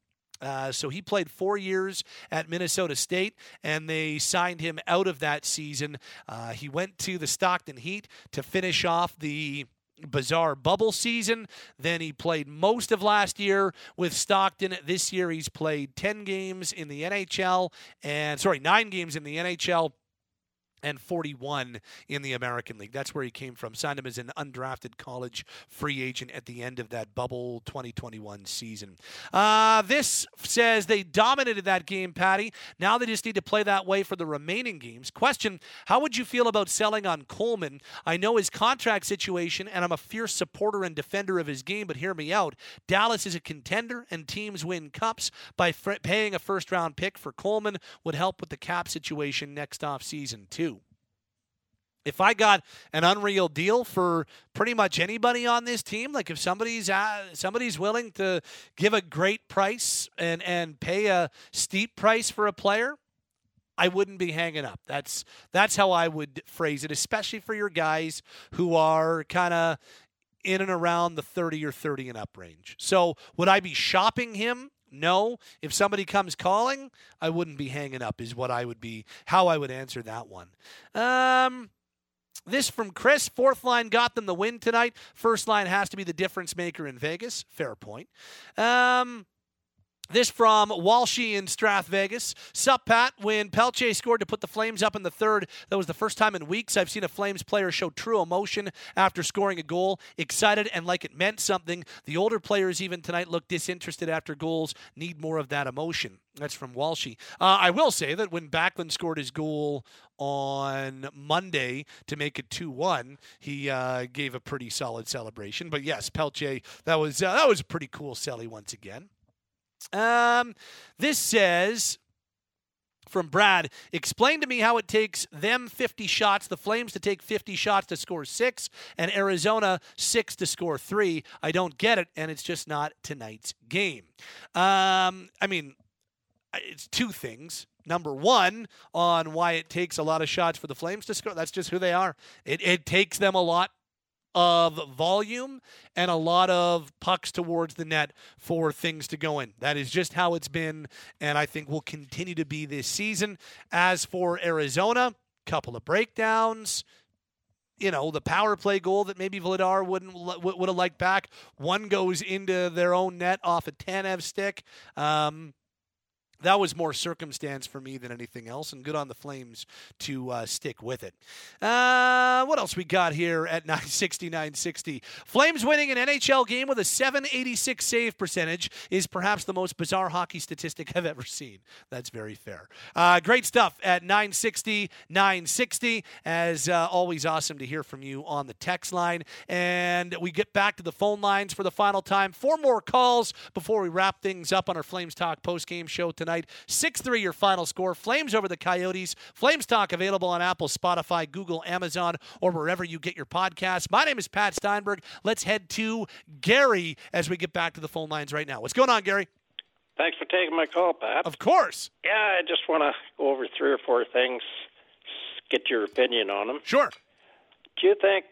Uh, so he played four years at Minnesota State, and they signed him out of that season. Uh, he went to the Stockton Heat to finish off the bizarre bubble season. Then he played most of last year with Stockton. This year he's played 10 games in the NHL and sorry, 9 games in the NHL and 41 in the American League. That's where he came from. Signed him as an undrafted college free agent at the end of that bubble 2021 season. Uh, this says they dominated that game, Patty. Now they just need to play that way for the remaining games. Question How would you feel about selling on Coleman? I know his contract situation, and I'm a fierce supporter and defender of his game, but hear me out. Dallas is a contender, and teams win cups. By paying a first round pick for Coleman would help with the cap situation next offseason, too if I got an unreal deal for pretty much anybody on this team, like if somebody's uh, somebody's willing to give a great price and and pay a steep price for a player, I wouldn't be hanging up. That's that's how I would phrase it, especially for your guys who are kind of in and around the 30 or 30 and up range. So, would I be shopping him? No. If somebody comes calling, I wouldn't be hanging up is what I would be how I would answer that one. Um this from Chris. Fourth line got them the win tonight. First line has to be the difference maker in Vegas. Fair point. Um, this from Walshy in Strath Vegas. Sup, Pat. When Pelletier scored to put the Flames up in the third, that was the first time in weeks I've seen a Flames player show true emotion after scoring a goal. Excited and like it meant something. The older players, even tonight, look disinterested after goals, need more of that emotion. That's from Walshy. Uh, I will say that when Backlund scored his goal on Monday to make it 2 1, he uh, gave a pretty solid celebration. But yes, Pelletier, that was, uh, that was a pretty cool celly once again. Um, this says from Brad, explain to me how it takes them 50 shots, the Flames to take 50 shots to score six, and Arizona six to score three. I don't get it, and it's just not tonight's game. Um, I mean, it's two things. Number one, on why it takes a lot of shots for the Flames to score. That's just who they are. It, it takes them a lot of volume and a lot of pucks towards the net for things to go in. That is just how it's been, and I think will continue to be this season. As for Arizona, couple of breakdowns. You know the power play goal that maybe Vladar wouldn't would have liked back. One goes into their own net off a Tanev stick. Um, that was more circumstance for me than anything else, and good on the Flames to uh, stick with it. Uh, what else we got here at 960, 960? Flames winning an NHL game with a 786 save percentage is perhaps the most bizarre hockey statistic I've ever seen. That's very fair. Uh, great stuff at 960, 960. As uh, always, awesome to hear from you on the text line. And we get back to the phone lines for the final time. Four more calls before we wrap things up on our Flames Talk post game show tonight tonight. 6 3 your final score. Flames over the Coyotes. Flames Talk available on Apple, Spotify, Google, Amazon, or wherever you get your podcasts. My name is Pat Steinberg. Let's head to Gary as we get back to the phone lines right now. What's going on, Gary? Thanks for taking my call, Pat. Of course. Yeah, I just want to go over three or four things, get your opinion on them. Sure. Do you think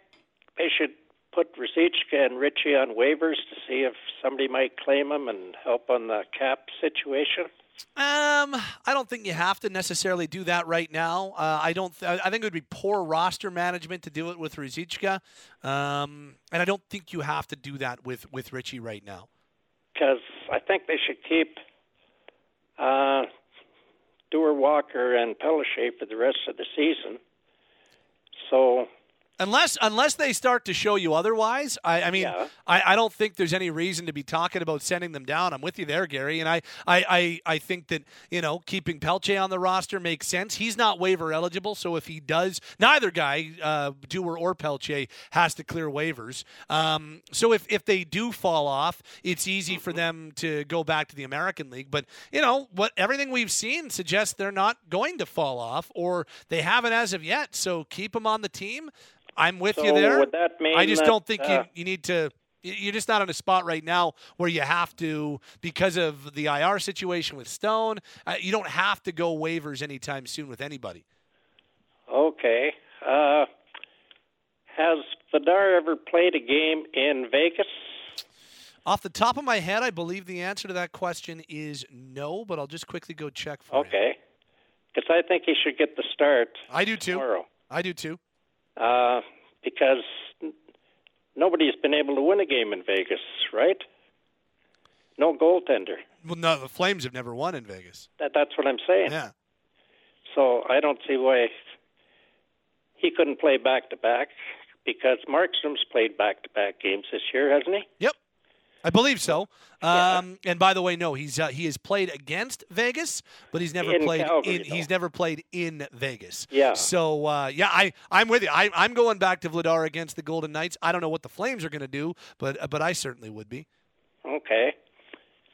they should put Ruzicka and Ritchie on waivers to see if somebody might claim them and help on the cap situation? Um, I don't think you have to necessarily do that right now. Uh, I don't. Th- I think it would be poor roster management to do it with Ruzicka, um, and I don't think you have to do that with with Ritchie right now. Because I think they should keep uh, Duehr Walker and Pelletier for the rest of the season. So Unless unless they start to show you otherwise, I, I mean, Yeah. I, I don't think there's any reason to be talking about sending them down. I'm with you there, Gary, and I, I, I, I think that you know keeping Pelletier on the roster makes sense. He's not waiver eligible, so if he does, neither guy, uh, Duehr or Pelletier, has to clear waivers. Um, so if if they do fall off, it's easy for them to go back to the American League. But you know what? Everything we've seen suggests they're not going to fall off, or they haven't as of yet. So keep them on the team. I'm with you there. would that mean I just that, don't think uh, you, you need to. you- You're just not in a spot right now where you have to, because of the IR situation with Stone. Uh, you don't have to go waivers anytime soon with anybody. Okay. Uh, has Vladar ever played a game in Vegas? Off the top of my head, I believe the answer to that question is no, but I'll just quickly go check for you. Okay. Because I think he should get the start. I do too. Tomorrow. I do too. Uh, because nobody's been able to win a game in Vegas, right? No goaltender. Well, no, the Flames have never won in Vegas. That, that's what I'm saying. Yeah. So I don't see why he couldn't play back to back because Markstrom's played back to back games this year, hasn't he? Yep. I believe so. Um, and by the way, no, he's uh, he has played against Vegas, but he's never In played Calgary, in. though. He's never played in Vegas. Yeah. So uh, yeah, I I'm with you. I, I'm going back to Vladar against the Golden Knights. I don't know what the Flames are going to do, but but I certainly would be. Okay.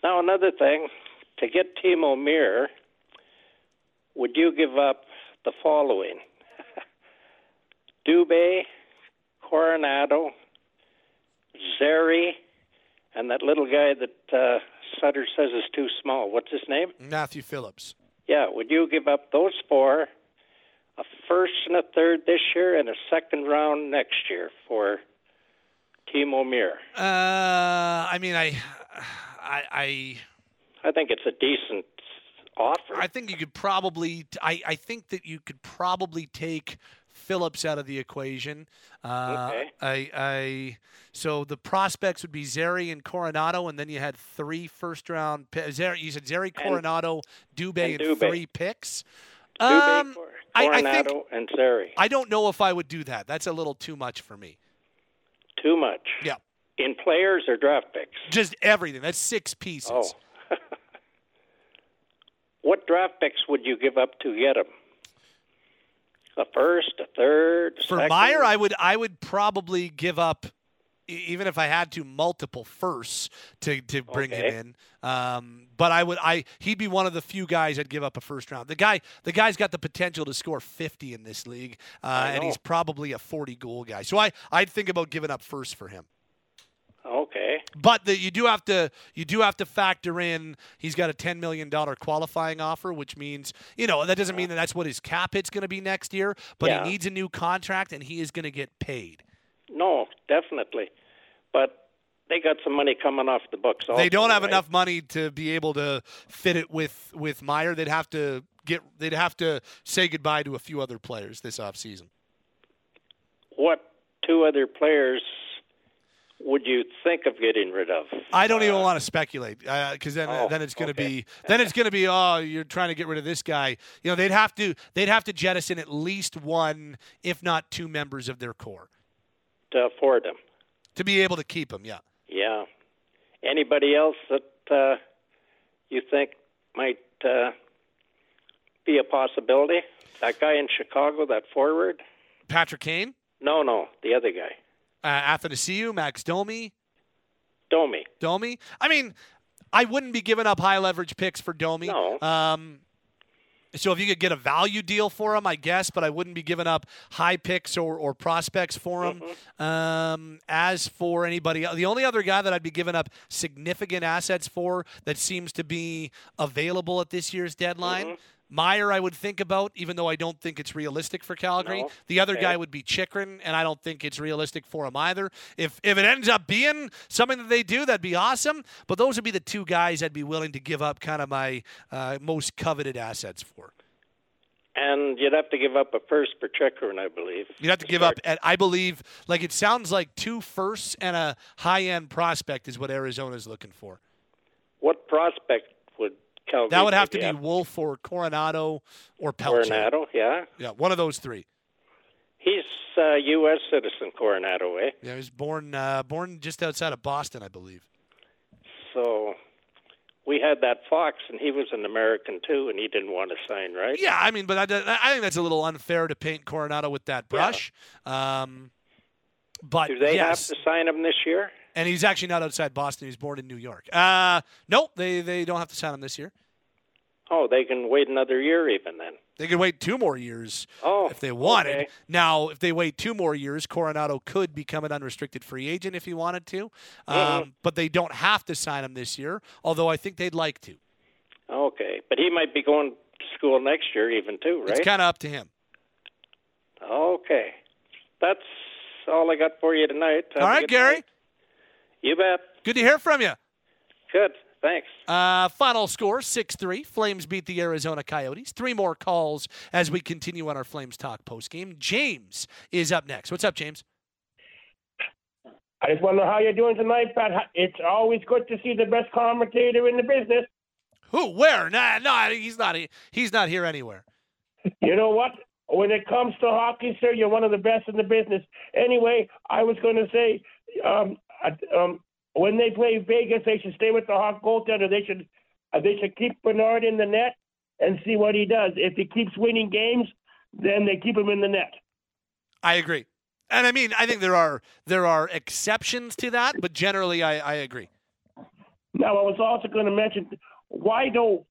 Now another thing, to get Timo Meier, would you give up the following: Dubé, Coronato, Zary, and that little guy that uh, Sutter says is too small. What's his name? Matthew Phillips. Yeah. Would you give up those four, a first and a third this year, and a second round next year for Timo Meier? Uh, I mean, I I. I I think it's a decent offer. I think you could probably. I, I think that you could probably take Phillips out of the equation. Uh, Okay. I, I so the prospects would be Zary and Coronato, and then you had three first round. Zary, you said Zary, Coronato, Dubé, and, and Dubé. three picks. Dubé, Um, Cor- I, I think Coronato, and Zary. I don't know if I would do that. That's a little too much for me. Too much. Yeah. In players or draft picks? Just everything. That's six pieces. Oh. what draft picks would you give up to get him? A first, a third, a For second? Meier, I would I would probably give up, even if I had to, multiple firsts to, to bring Okay. him in. Um, but I would I he'd be one of the few guys I'd give up a first round. The guy the guy's got the potential to score 50 in this league, uh, and he's probably a 40 goal guy. So I I'd think about giving up first for him. But the, you do have to you do have to factor in he's got a ten million dollar qualifying offer, which means you know that doesn't mean that that's what his cap hit's going to be next year. But Yeah. he needs a new contract and he is going to get paid. No, definitely. But they got some money coming off the books. Also, they don't have right? enough money to be able to fit it with with Meier. They'd have to get they'd have to say goodbye to a few other players this offseason. What two other players would you think of getting rid of? I don't even want to speculate because then oh, then it's going to okay. be then it's going to be oh you're trying to get rid of this guy. You know they'd have to they'd have to jettison at least one if not two members of their core To afford them. to be able to keep them. Yeah. Yeah. Anybody else that uh, you think might uh, be a possibility? That guy in Chicago, that forward? Patrick Kane, No, no, the other guy. Uh, Athanasiou, Max Domi, Domi. Domi. I mean, I wouldn't be giving up high leverage picks for Domi. No. Um, so if you could get a value deal for him, I guess, but I wouldn't be giving up high picks or, or prospects for him. Um, as for anybody, the only other guy that I'd be giving up significant assets for that seems to be available at this year's deadline. Meier, I would think about, even though I don't think it's realistic for Calgary. No. The other Okay. guy would be Chychrun, and I don't think it's realistic for him either. If if it ends up being something that they do, that'd be awesome. But those would be the two guys I'd be willing to give up kind of my uh, most coveted assets for. And you'd have to give up a first for Chychrun, I believe. You'd have to give up, at, I believe, like it sounds like two firsts and a high end prospect is what Arizona's looking for. What prospect would Calgary That would have to maybe be Wolf or Coronato or Pelletier. Coronato, yeah. Yeah, one of those three. He's a U.S. citizen, Coronato, eh? Yeah, he was born uh, born just outside of Boston, I believe. So we had that Fox, and he was an American too, and he didn't want to sign, right? Yeah, I mean, but I, I think that's a little unfair to paint Coronato with that brush. Um, but Do they yes, have to sign him this year? And he's actually not outside Boston. He's born in New York. Uh, no, they they don't have to sign him this year. Oh, they can wait another year even then. They could wait two more years Oh, if they wanted. okay. Now, if they wait two more years, Coronato could become an unrestricted free agent if he wanted to. Um, Mhm. But they don't have to sign him this year, although I think they'd like to. Okay, but he might be going to school next year even too, right? It's kind of up to him. Okay, that's all I got for you tonight. Have All right, Gary. night. You bet. Good to hear from you. Good. Thanks. Uh, final score 6 3. Flames beat the Arizona Coyotes. Three more calls as we continue on our Flames Talk post game. James is up next. What's up, James? I just want to know how you're doing tonight, Pat. It's always good to see the best commentator in the business. Who? Where? Nah, no, he's not. He's not here anywhere. You know what? when it comes to hockey, sir, you're one of the best in the business. Anyway, I was going to say, um, um, when they play Vegas, they should stay with the hot goaltender. They should uh, they should keep Bernard in the net and see what he does. If he keeps winning games, then they keep him in the net. I agree. And I mean, I think there are there are exceptions to that, but generally, I, I agree. Now, I was also going to mention why don't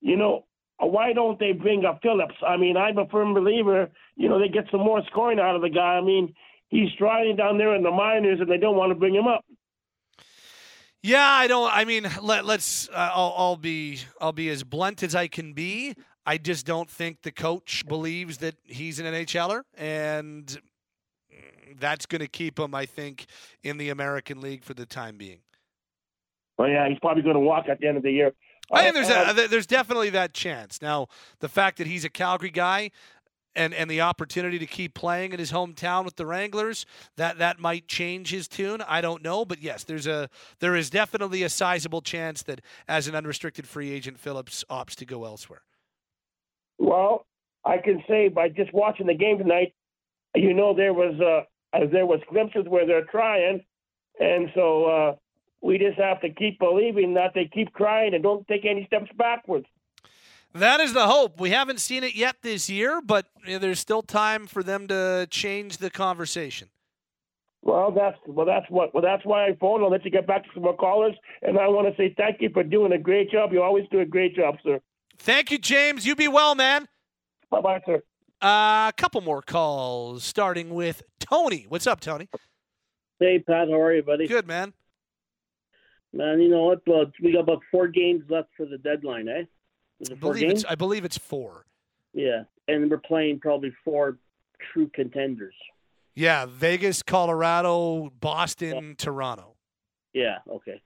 you know why don't they bring up Phillips? I mean, I'm a firm believer. You know, they get some more scoring out of the guy. I mean, he's trying down there in the minors, and they don't want to bring him up. Yeah, I don't. I mean, let, let's. Uh, I'll, I'll be. I'll be as blunt as I can be. I just don't think the coach believes that he's an NHLer, and that's going to keep him, I think, in the American League for the time being. Well, yeah, he's probably going to walk at the end of the year. I think there's a, uh, uh, there's definitely that chance. Now, the fact that he's a Calgary guy, and and the opportunity to keep playing in his hometown with the Wranglers, that that might change his tune. I don't know, but yes, there's a there is definitely a sizable chance that as an unrestricted free agent, Phillips opts to go elsewhere. Well, I can say by just watching the game tonight, you know there was uh, there was glimpses where they're trying, and so uh, we just have to keep believing that they keep trying and don't take any steps backwards. That is the hope. We haven't seen it yet this year, but there's still time for them to change the conversation. Well, that's well, that's what well, that's why I phoned. I'll let you get back to some more callers, and I want to say thank you for doing a great job. You always do a great job, sir. Thank you, James. You be well, man. Bye, bye, sir. A uh, couple more calls, starting with Tony. What's up, Tony? Hey, Pat. How are you, buddy? Good, man. Man, you know what? Uh, we got about four games left for the deadline, eh? Is I it four believe, it's, I believe it's four. Yeah, and we're playing probably four true contenders. Yeah, Vegas, Colorado, Boston, Toronto. Yeah. Okay.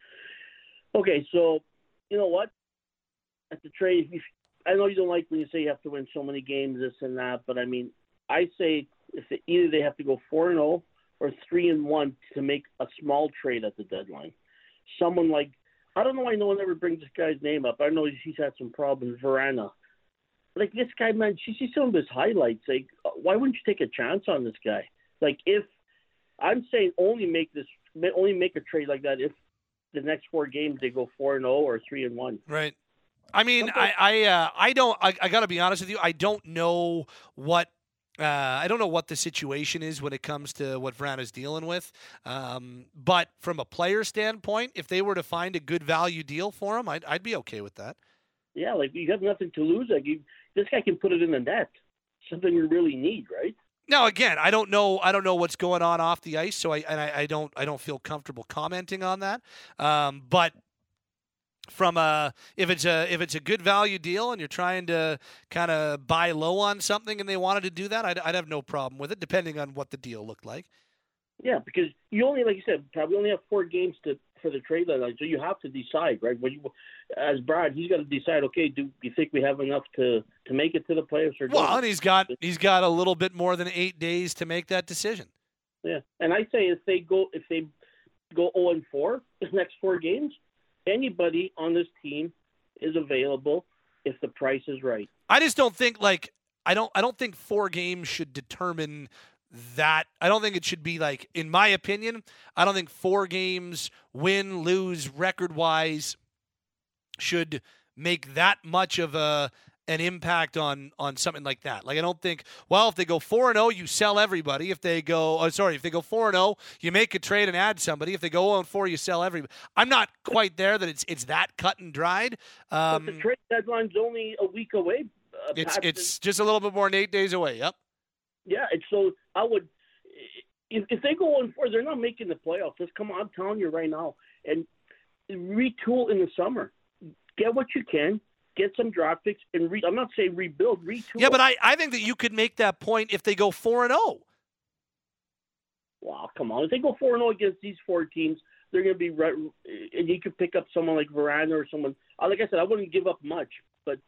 Okay. So, you know what? At the trade, if, I know you don't like when you say you have to win so many games, this and that, but I mean, I say if they, either they have to go four and zero or three and one to make a small trade at the deadline. Someone like I don't know why no one ever brings this guy's name up. I know he's had some problems, Vrana. Like this guy, man, you see some of his highlights. Like, why wouldn't you take a chance on this guy? Like, if I'm saying only make this, only make a trade like that if the next four games they go four and zero or three and one. Right. I mean, I I, uh, I don't. I, I got to be honest with you. I don't know what. Uh, I don't know what the situation is when it comes to what Vrana's dealing with. Um, but from a player standpoint, if they were to find a good value deal for him, I'd, I'd be okay with that. Yeah, like you have nothing to lose. Like you, this guy can put it in the net. Something we really need, right? Now, again, I don't know. I don't know what's going on off the ice, so I and I, I don't. I don't feel comfortable commenting on that. Um, but from a if it's a if it's a good value deal and you're trying to kind of buy low on something and they wanted to do that, I'd, I'd have no problem with it, depending on what the deal looked like. Yeah, because you only, like you said, probably only have four games to for the trade deadline, so you have to decide, right? When you, as Brad, he's got to decide. Okay, do you think we have enough to to make it to the playoffs? Or Well, don't? and he's got he's got a little bit more than eight days to make that decision. Yeah, and I say if they go if they go zero and four the next four games, anybody on this team is available if the price is right. I just don't think like I don't I don't think four games should determine that. I don't think it should be like in my opinion, I don't think four games win lose record wise should make that much of a an impact on on something like that. Like I don't think well if they go 4 and 0 you sell everybody. If they go oh, sorry, if they go 4 and 0 you make a trade and add somebody. If they go 0 and 4 you sell everybody. I'm not quite there that it's it's that cut and dried. Um, but the trade deadline's only a week away. Uh, it's it's just a little bit more than 8 days away. Yep. Yeah, and so I would, if, if they go on four, they're not making the playoffs. Let's come on, I'm telling you right now, and retool in the summer. Get what you can, get some draft picks, and re, I'm not saying rebuild, retool. Yeah, but I, I think that you could make that point if they go 4 and oh. 0. Wow, come on! If they go four and zero against these four teams, they're going to be right. And you could pick up someone like Vrana or someone. uh, Like I said, I wouldn't give up much, but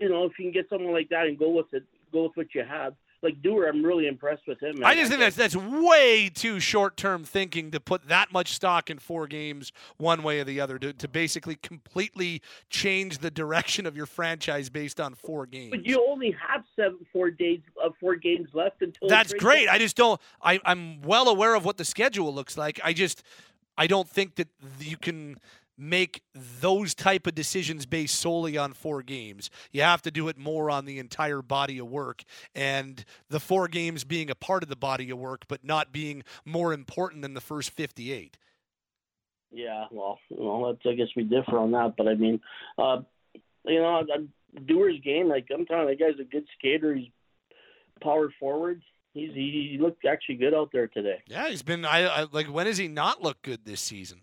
you know, if you can get someone like that and go with it, go with what you have. Like Duehr, I'm really impressed with him. Man. I just think that's that's way too short term thinking to put that much stock in four games one way or the other to, to basically completely change the direction of your franchise based on four games. But you only have seven, four days, uh, four games left until. That's great. I just don't. I, I'm well aware of what the schedule looks like. I just, I don't think that you can make those type of decisions based solely on four games. You have to do it more on the entire body of work and the four games being a part of the body of work but not being more important than the first 58. Yeah, well, well, that's, I guess we differ on that, but I mean, uh, you know, Duehr's game, like I'm telling you, the guy's a good skater. He's power forward. He's he, he looked actually good out there today. Yeah, he's been. I, I like. When has he not looked good this season?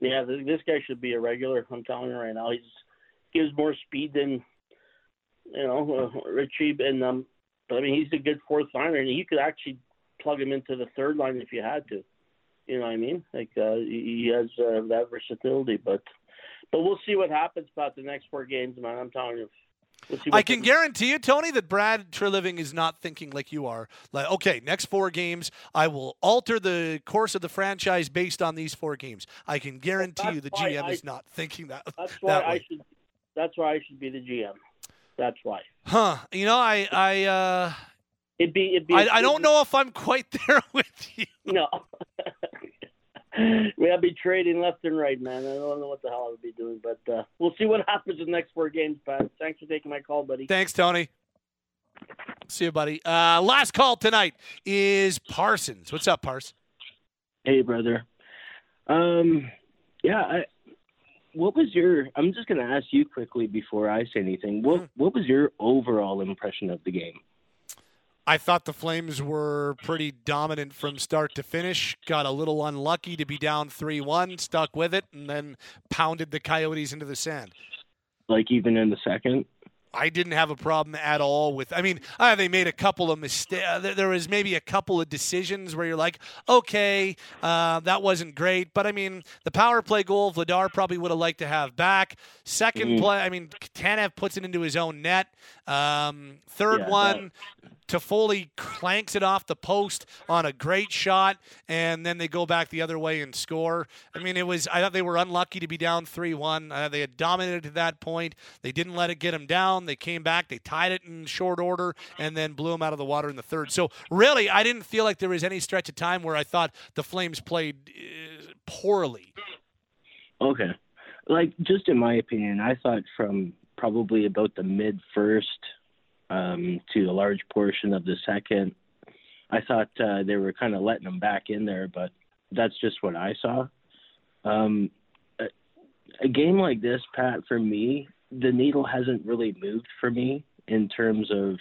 Yeah, this guy should be a regular. I'm telling you right now, he's gives more speed than you know uh, Ritchie, and um, but I mean he's a good fourth liner, and you could actually plug him into the third line if you had to. You know what I mean? Like uh, he has uh, that versatility, but but we'll see what happens about the next four games, man. I'm telling you. We'll I can guarantee you, Tony, that Brad Treliving is not thinking like you are. Like, okay, next four games, I will alter the course of the franchise based on these four games. I can guarantee well, you, the GM I, is not thinking that. That's why that I should. That's why I should be the GM. That's why. Huh? You know, I, I, uh, it'd be, it'd be. I, I don't know if I'm quite there with you. No. we have be trading left and right, man. I don't know what the hell I would be doing, but uh, we'll see what happens in the next four games, Pat. Thanks for taking my call, buddy. Thanks, Tony. See you, buddy. Uh, last call tonight is Parsons. What's up, Pars? Hey, brother. Um, yeah, I, what was your? I'm just going to ask you quickly before I say anything. What What was your overall impression of the game? I thought the Flames were pretty dominant from start to finish. Got a little unlucky to be down 3 1, stuck with it, and then pounded the Coyotes into the sand. Like even in the second? I didn't have a problem at all with. I mean, uh, they made a couple of mistakes. There was maybe a couple of decisions where you're like, okay, uh, that wasn't great. But I mean, the power play goal, Vladar probably would have liked to have back. 2nd Mm-hmm. play, I mean, Tanev puts it into his own net. Um, third Yeah, one, Toffoli clanks it off the post on a great shot, and then they go back the other way and score. I mean, it was. I thought they were unlucky to be down three-one. Uh, they had dominated to that point. They didn't let it get them down. They came back. They tied it in short order, and then blew them out of the water in the third. So really, I didn't feel like there was any stretch of time where I thought the Flames played uh, poorly. Okay. Like, just in my opinion, I thought from probably about the mid first um, to a large portion of the second, I thought uh, they were kind of letting them back in there, but that's just what I saw. Um, a, a game like this, Pat, for me, the needle hasn't really moved for me in terms of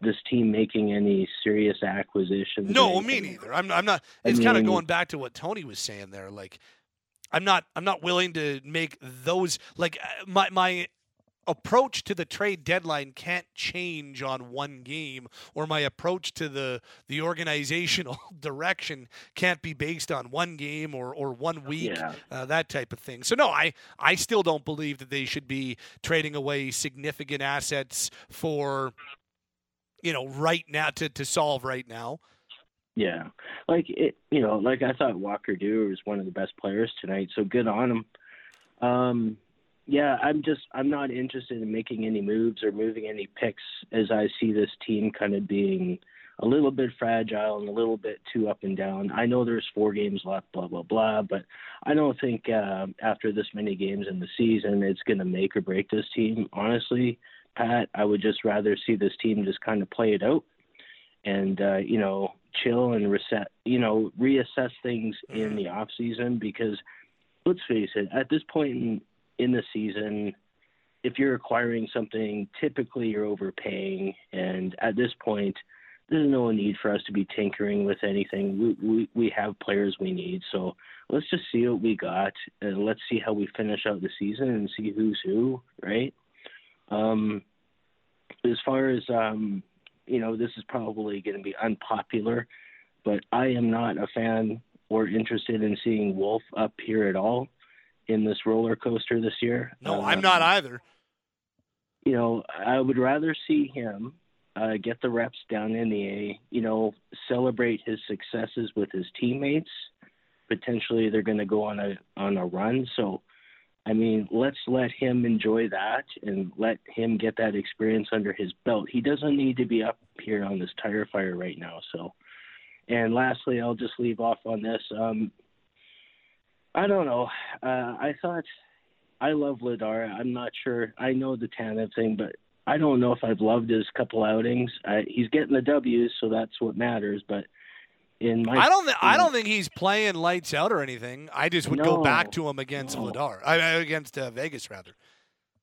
this team making any serious acquisitions. No, me neither. I'm, I'm not. I It's kind of going back to what Tony was saying there. Like, I'm not. I'm not willing to make those. Like, uh, my my approach to the trade deadline can't change on one game, or my approach to the the organizational direction can't be based on one game or or one week. Yeah. Uh, that type of thing. So no, I I still don't believe that they should be trading away significant assets for. You know, right now to, to solve right now. Yeah, like it, you know, like I thought Walker Duehr was one of the best players tonight, so good on him. Um, yeah, I'm just I'm not interested in making any moves or moving any picks as I see this team kind of being a little bit fragile and a little bit too up and down. I know there's four games left, blah blah blah, but I don't think uh, after this many games in the season it's going to make or break this team. Honestly, Pat, I would just rather see this team just kind of play it out and uh, you know chill and reset, you know, reassess things in the off season because let's face it, at this point in in the season, if you're acquiring something, typically you're overpaying, and at this point, there's no need for us to be tinkering with anything. We we, we have players we need, so let's just see what we got, and let's see how we finish out the season and see who's who, right? Um, as far as um, you know, this is probably going to be unpopular, but I am not a fan or interested in seeing Wolf up here at all in this roller coaster this year. No, Um, I'm not either. You know, I would rather see him uh, get the reps down in the A. You know, celebrate his successes with his teammates. Potentially, they're going to go on a on a run. So, I mean, let's let him enjoy that and let him get that experience under his belt. He doesn't need to be up here on this tire fire right now. So, and lastly, I'll just leave off on this. Um, I don't know. Uh, I thought I love Vladar. I'm not sure. I know the Tanev thing, but I don't know if I've loved his couple outings. I, he's getting the W's, so that's what matters. But in my, I don't. Th- I don't think he's playing lights out or anything. I just would go back to him against Vladar. I, I- against uh, Vegas rather.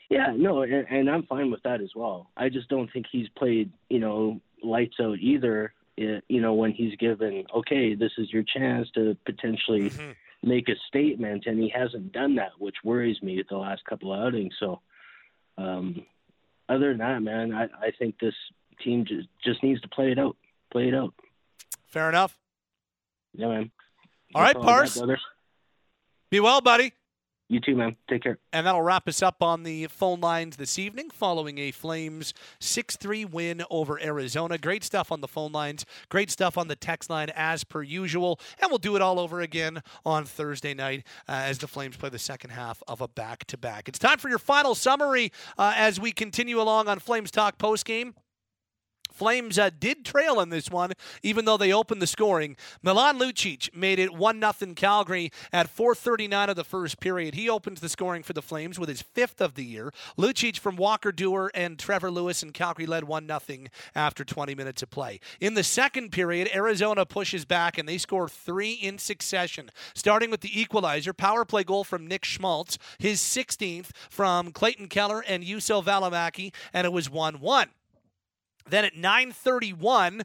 Yeah, no, and, and I'm fine with that as well. I just don't think he's played, you know, lights out either. eh, You know, when he's given, okay, this is your chance to potentially make a statement, and he hasn't done that, which worries me the last couple of outings. So, um, other than that, man, I, I think this team just just needs to play it out, play it out. Fair enough. Yeah, man. All right, That's I got, Pars. brother. Be well, buddy. You too, man. Take care. And that'll wrap us up on the phone lines this evening following a Flames 6 3 win over Arizona. Great stuff on the phone lines. Great stuff on the text line as per usual. And we'll do it all over again on Thursday night uh, as the Flames play the second half of a back to back. It's time for your final summary uh, as we continue along on Flames Talk postgame. Flames uh, did trail in this one, even though they opened the scoring. Milan Lucic made it 1 0 Calgary at 4.39 of the first period. He opens the scoring for the Flames with his fifth of the year. Lucic from Walker Duehr and Trevor Lewis and Calgary led 1 0 after 20 minutes of play. In the second period, Arizona pushes back and they score three in succession, starting with the equalizer, power play goal from Nick Schmaltz, his 16th from Clayton Keller and Juuso Valimaki, and it was 1 1. Then at 9:31,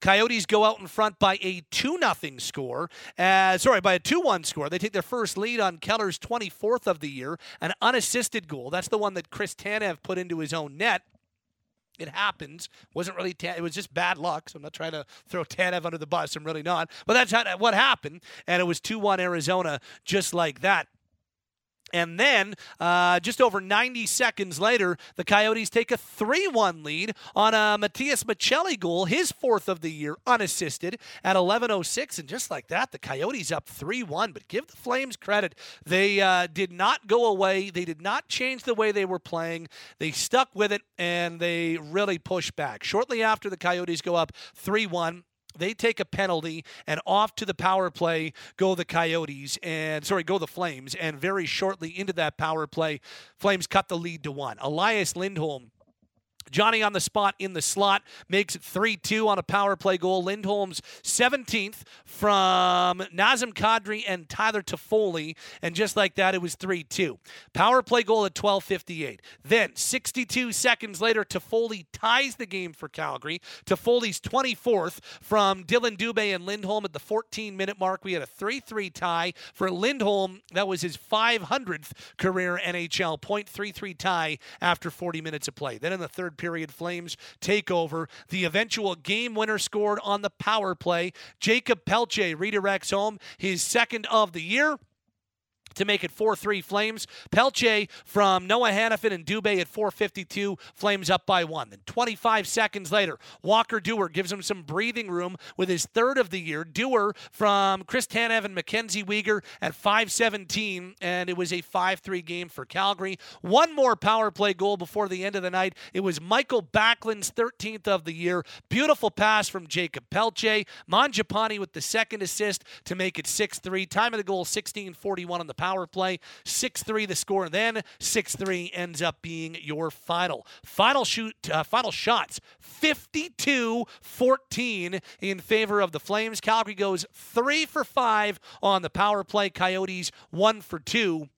Coyotes go out in front by a 2 0 score. Uh, sorry, by a 2 1 score. They take their first lead on Keller's 24th of the year, an unassisted goal. That's the one that Chris Tanev put into his own net. It happens. wasn't really. Ta- it was just bad luck. So I'm not trying to throw Tanev under the bus. I'm really not. But that's how, what happened, and it was two one Arizona, just like that. And then, uh, just over 90 seconds later, the Coyotes take a 3 1 lead on a Matias Maccelli goal, his fourth of the year, unassisted at 11.06. And just like that, the Coyotes up 3 1. But give the Flames credit. They uh, did not go away, they did not change the way they were playing. They stuck with it, and they really pushed back. Shortly after the Coyotes go up 3 1, they take a penalty and off to the power play go the coyotes and sorry go the flames. And very shortly into that power play flames cut the lead to one. Elias lindholm Johnny on the spot in the slot makes it 3 2 on a power play goal. Lindholm's 17th from Nazem Kadri and Tyler Toffoli. And just like that, it was 3 2. Power play goal at 12.58. Then, 62 seconds later, Toffoli ties the game for Calgary. Toffoli's 24th from Dillon Dubé and Lindholm at the 14 minute mark. We had a 3 3 tie for Lindholm. That was his 500th career NHL point, 3 3 tie after 40 minutes of play. Then in the third period, Flames take over. The eventual game winner scored on the power play. Jakob Pelletier redirects home his second of the year to make it 4-3 Flames. Pelletier from Noah Hanifin and Dubé at 452. Flames up by one. Then 25 seconds later, Walker Duehr gives him some breathing room with his third of the year. Duehr from Chris Tanev and Mackenzie Weegar at 517, and it was a 5-3 game for Calgary. One more power play goal before the end of the night. It was Mikael Backlund's 13th of the year. Beautiful pass from Jakob Pelletier. Mangiapane with the second assist to make it 6-3. Time of the goal 16:41 on the power play. 6-3 the score. Then 6-3 ends up being your final. Final shoot. Uh, final shots. 52-14 in favor of the Flames. Calgary goes three for five on the power play. Coyotes one for two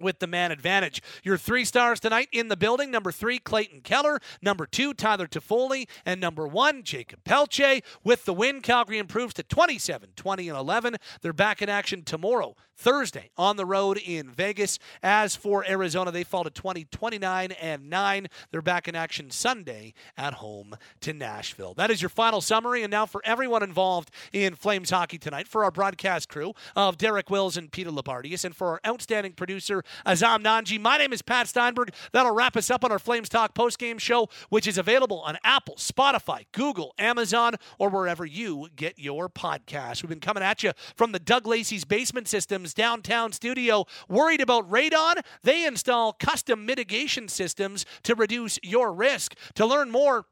with the man advantage. Your three stars tonight in the building. Number three, Clayton Keller. Number two, Tyler Toffoli. And number one, Jakob Pelletier. With the win, Calgary improves to 27, 20, and 11. They're back in action tomorrow, Thursday, on the road in Vegas. As for Arizona, they fall to 20, 29, and 9. They're back in action Sunday at home to Nashville. That is your final summary. And now for everyone involved in Flames hockey tonight, for our broadcast crew of Derek Wills and Peter Loubardias, and for our outstanding producer, Azam Nanji. My name is Pat Steinberg. That'll wrap us up on our Flames Talk postgame show, which is available on Apple, Spotify, Google, Amazon, or wherever you get your podcasts. We've been coming at you from the Doug Lacey's Basement Systems downtown studio. Worried about radon? They install custom mitigation systems to reduce your risk. To learn more,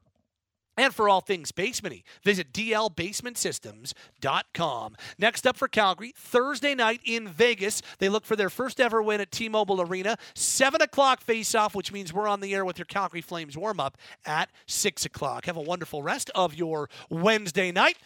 and for all things basementy, visit dlbasementsystems.com. Next up for Calgary, Thursday night in Vegas. They look for their first ever win at T-Mobile Arena. 7 o'clock face-off, which means we're on the air with your Calgary Flames warm-up at 6 o'clock. Have a wonderful rest of your Wednesday night.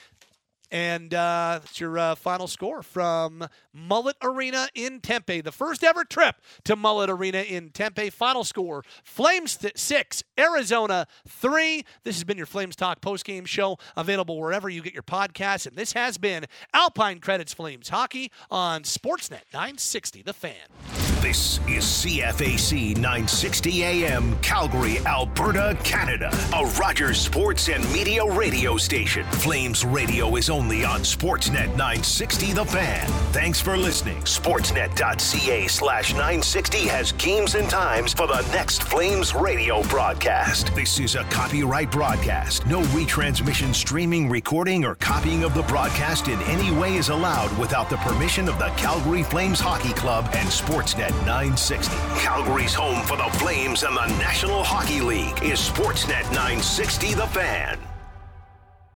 And uh, that's your uh, final score from Mullet Arena in Tempe. The first ever trip to Mullet Arena in Tempe. Final score Flames th- 6, Arizona 3. This has been your Flames Talk postgame show, available wherever you get your podcasts. And this has been Alpine Credits Flames Hockey on Sportsnet 960, The Fan. This is CFAC 960 AM, Calgary, Alberta, Canada. A Rogers Sports and Media radio station. Flames Radio is only on Sportsnet 960 The Fan. Thanks for listening. Sportsnet.ca slash 960 has games and times for the next Flames radio broadcast. This is a copyright broadcast. No retransmission, streaming, recording, or copying of the broadcast in any way is allowed without the permission of the Calgary Flames Hockey Club and Sportsnet 960. Calgary's home for the Flames and the National Hockey League is Sportsnet 960 The Fan.